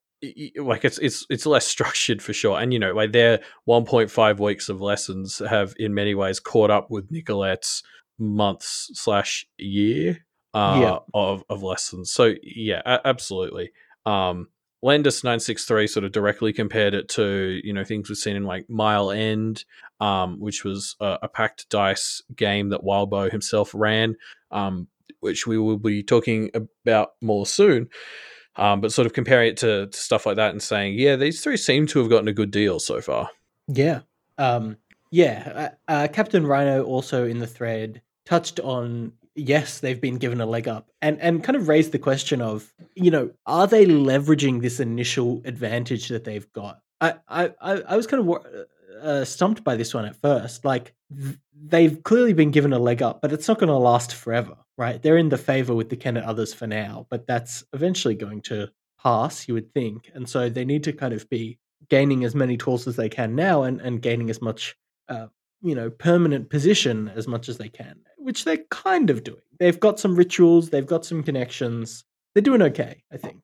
like it's it's it's less *laughs* structured for sure, and you know, like their 1.5 weeks of lessons have in many ways caught up with Nicolette's months slash year uh, Yeah. of of lessons. So yeah, a- absolutely. Um, Landis nine six three sort of directly compared it to you know things we've seen in like Mile End, um, which was a, a Pact dice game that Wildbow himself ran, um, which we will be talking about more soon. Um, but sort of comparing it to, to stuff like that and saying, yeah, these three seem to have gotten a good deal so far. Yeah. Um, yeah. Uh, uh, Captain Rhino also in the thread touched on yes, they've been given a leg up and, and kind of raised the question of, you know, are they leveraging this initial advantage that they've got? I, I, I was kind of uh, stumped by this one at first. Like, th- they've clearly been given a leg up, but it's not going to last forever, right? They're in the favor with the Kennet others for now, but that's eventually going to pass, you would think. And so they need to kind of be gaining as many tools as they can now and, and gaining as much uh, you know permanent position as much as they can which they're kind of doing they've got some rituals they've got some connections they're doing okay i think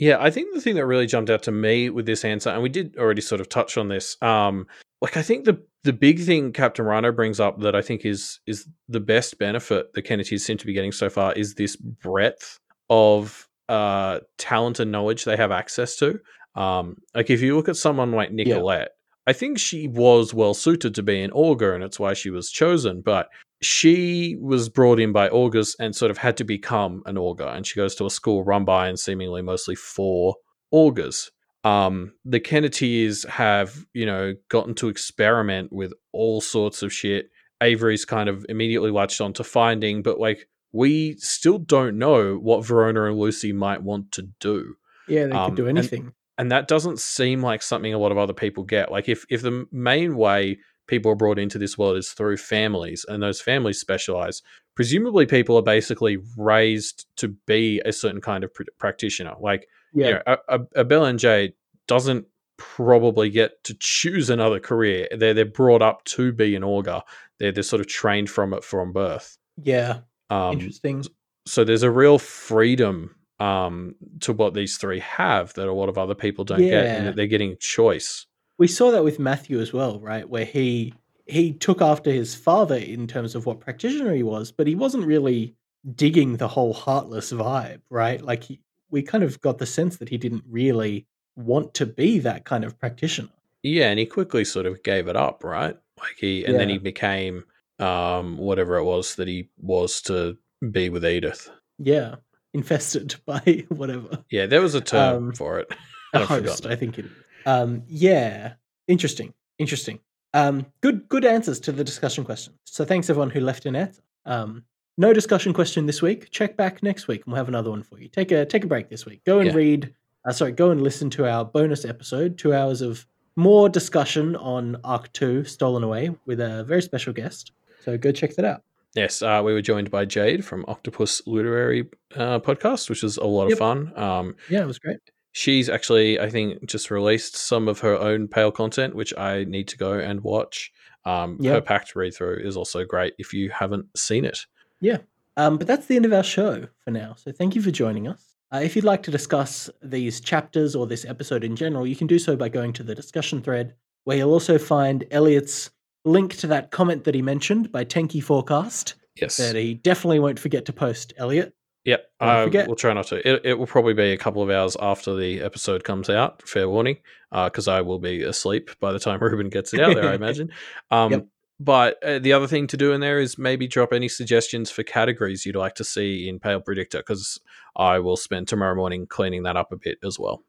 Yeah, I think the thing that really jumped out to me with this answer, and we did already sort of touch on this, um, like I think the the big thing Captain Rhino brings up that I think is is the best benefit the Kenneteers seem to be getting so far is this breadth of uh, talent and knowledge they have access to. Um, like if you look at someone like Nicolette, I think she was well suited to be an augur, and it's why she was chosen. But she was brought in by augurs and sort of had to become an augur, and she goes to a school run by and seemingly mostly for augurs. Um, the Kenneteers have, you know, gotten to experiment with all sorts of shit. Avery's kind of immediately latched on to finding, but like we still don't know what Verona and Lucy might want to do yeah they Um, could do and- anything and that doesn't seem like something a lot of other people get. Like if if the main way people are brought into this world is through families, and those families specialize. Presumably, people are basically raised to be a certain kind of pr- practitioner. Like, Yeah. you know, a, a, a Jade doesn't probably get to choose another career. They're they're brought up to be an augur. They're they're sort of trained from it from birth. Yeah. Um, Interesting. so there's a real freedom um, to what these three have that a lot of other people don't get, and that they're getting choice. We saw that with Matthew as well, right? Where he he took after his father in terms of what practitioner he was, but he wasn't really digging the whole heartless vibe, right? Like he, we kind of got the sense that he didn't really want to be that kind of practitioner. Yeah, and he quickly sort of gave it up, right? Like he, and then he became um, whatever it was that he was to be with Edith. Yeah, infested *laughs* by whatever. Yeah, there was a term Um, for it. A I've host. I think it is. Um, yeah, interesting, interesting. Um, good, good answers to the discussion question. So thanks everyone who left an answer. Um, no discussion question this week. Check back next week, and we'll have another one for you. Take a take a break this week. Go and Yeah. read. Uh, sorry, go and listen to our bonus episode. Two hours of more discussion on Arc Two, Stolen Away, with a very special guest. So go check that out. Yes, uh, we were joined by Jade from Octopus Literary uh, Podcast, which was a lot Yep. of fun. Um, Yeah, it was great. She's actually, I think, just released some of her own Pale content, which I need to go and watch. Um, Yeah. Her Pact read through is also great if you haven't seen it. Yeah. Um, but that's the end of our show for now. So thank you for joining us. Uh, if you'd like to discuss these chapters or this episode in general, you can do so by going to the discussion thread, where you'll also find Elliot's link to that comment that he mentioned by Tenki Forecast Yes. that he definitely won't forget to post. Elliot, Yep. I forget. will try not to. It, it will probably be a couple of hours after the episode comes out. Fair warning, because I will be asleep by the time *laughs* Ruben gets it out there. I *laughs* imagine. Um, Yep. But uh, the other thing to do in there is maybe drop any suggestions for categories you'd like to see in Pale Predictor, because I will spend tomorrow morning cleaning that up a bit as well.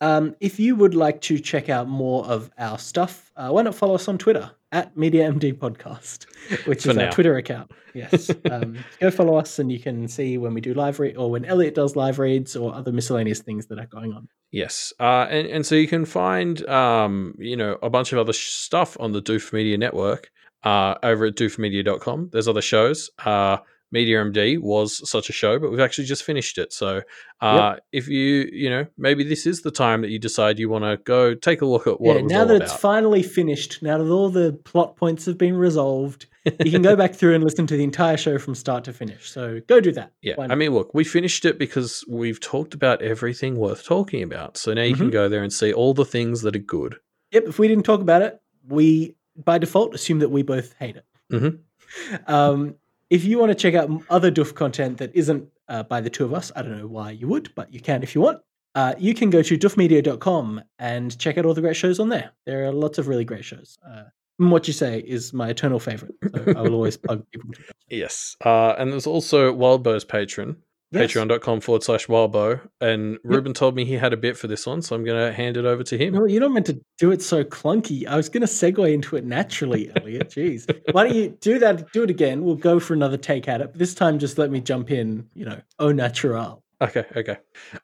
Um, if you would like to check out more of our stuff, uh, why not follow us on Twitter at MediaMD Podcast, *laughs* which For is now. our Twitter account. Yes, um, *laughs* go follow us, and you can see when we do live read or when Elliot does live reads or other miscellaneous things that are going on. Yes, uh, and and so you can find um, you know a bunch of other sh- stuff on the Doof Media Network uh, over at doofmedia.com. There's other shows. Media MD was such a show, but we've actually just finished it. So uh, if you you know maybe this is the time that you decide you want to go take a look at what yeah, it was now that about. it's finally finished, now that all the plot points have been resolved, you can go *laughs* back through and listen to the entire show from start to finish. So go do that. Yeah, I mean, look, we finished it because we've talked about everything worth talking about. So now you can Mhm. go there and see all the things that are good. Yep, if we didn't talk about it, we by default assume that we both hate it. Mhm. *laughs* Um, if you want to check out other Doof content that isn't uh, by the two of us, I don't know why you would, but you can if you want. Uh, you can go to doofmedia.com and check out all the great shows on there. There are lots of really great shows. Uh, what you say is my eternal favorite. So I will always *laughs* plug people. Yes. Uh, and there's also Wildbow's Patreon, Yes. patreon.com forward slash Wildbow. And Ruben told me he had a bit for this one, so I'm going to hand it over to him. No, you're not meant to do it so clunky. I was going to segue into it naturally, *laughs* Elliot. Jeez. Why don't you do that? Do it again. We'll go for another take at it. But this time, just let me jump in, you know, au natural. Okay, okay.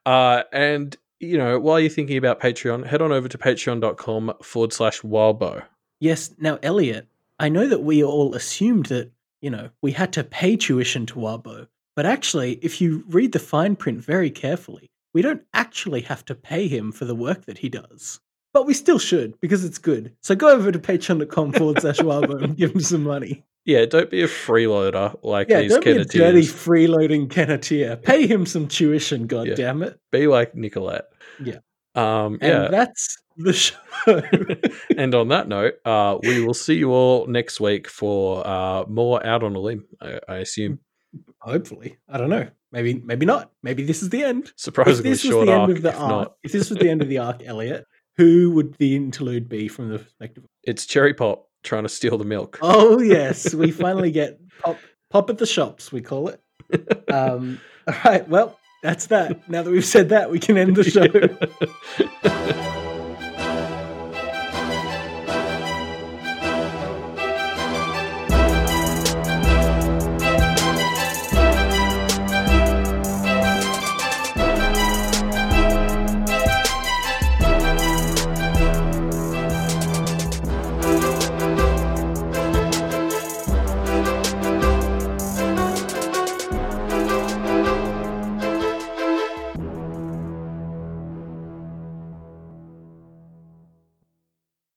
Uh, and, you know, while you're thinking about Patreon, head on over to patreon.com forward slash Wildbow. Yes. Now, Elliot, I know that we all assumed that, you know, we had to pay tuition to Wildbow. But actually, if you read the fine print very carefully, we don't actually have to pay him for the work that he does. But we still should because it's good. So go over to patreon.com forward slash Wildbow and give him some money. Yeah, don't be a freeloader like Yeah, these don't be a dirty freeloading Kenneteer. Pay him some tuition, God Yeah. damn it. Be like Nicolette. Yeah. Um, And yeah. that's the show. *laughs* and on that note, uh, we will see you all next week for uh, more Out on a Limb, I, I assume. Hopefully. I don't know. Maybe maybe not. Maybe this is the end. Surprisingly If this was the arc, end of the if arc, not. if this was the end of the arc, Elliot, who would the interlude be from the perspective? It's Cherry Pop trying to steal the milk. Oh yes, *laughs* we finally get pop pop at the shops. We call it. Um, *laughs* all right. Well, that's that. Now that we've said that, we can end the *laughs* show.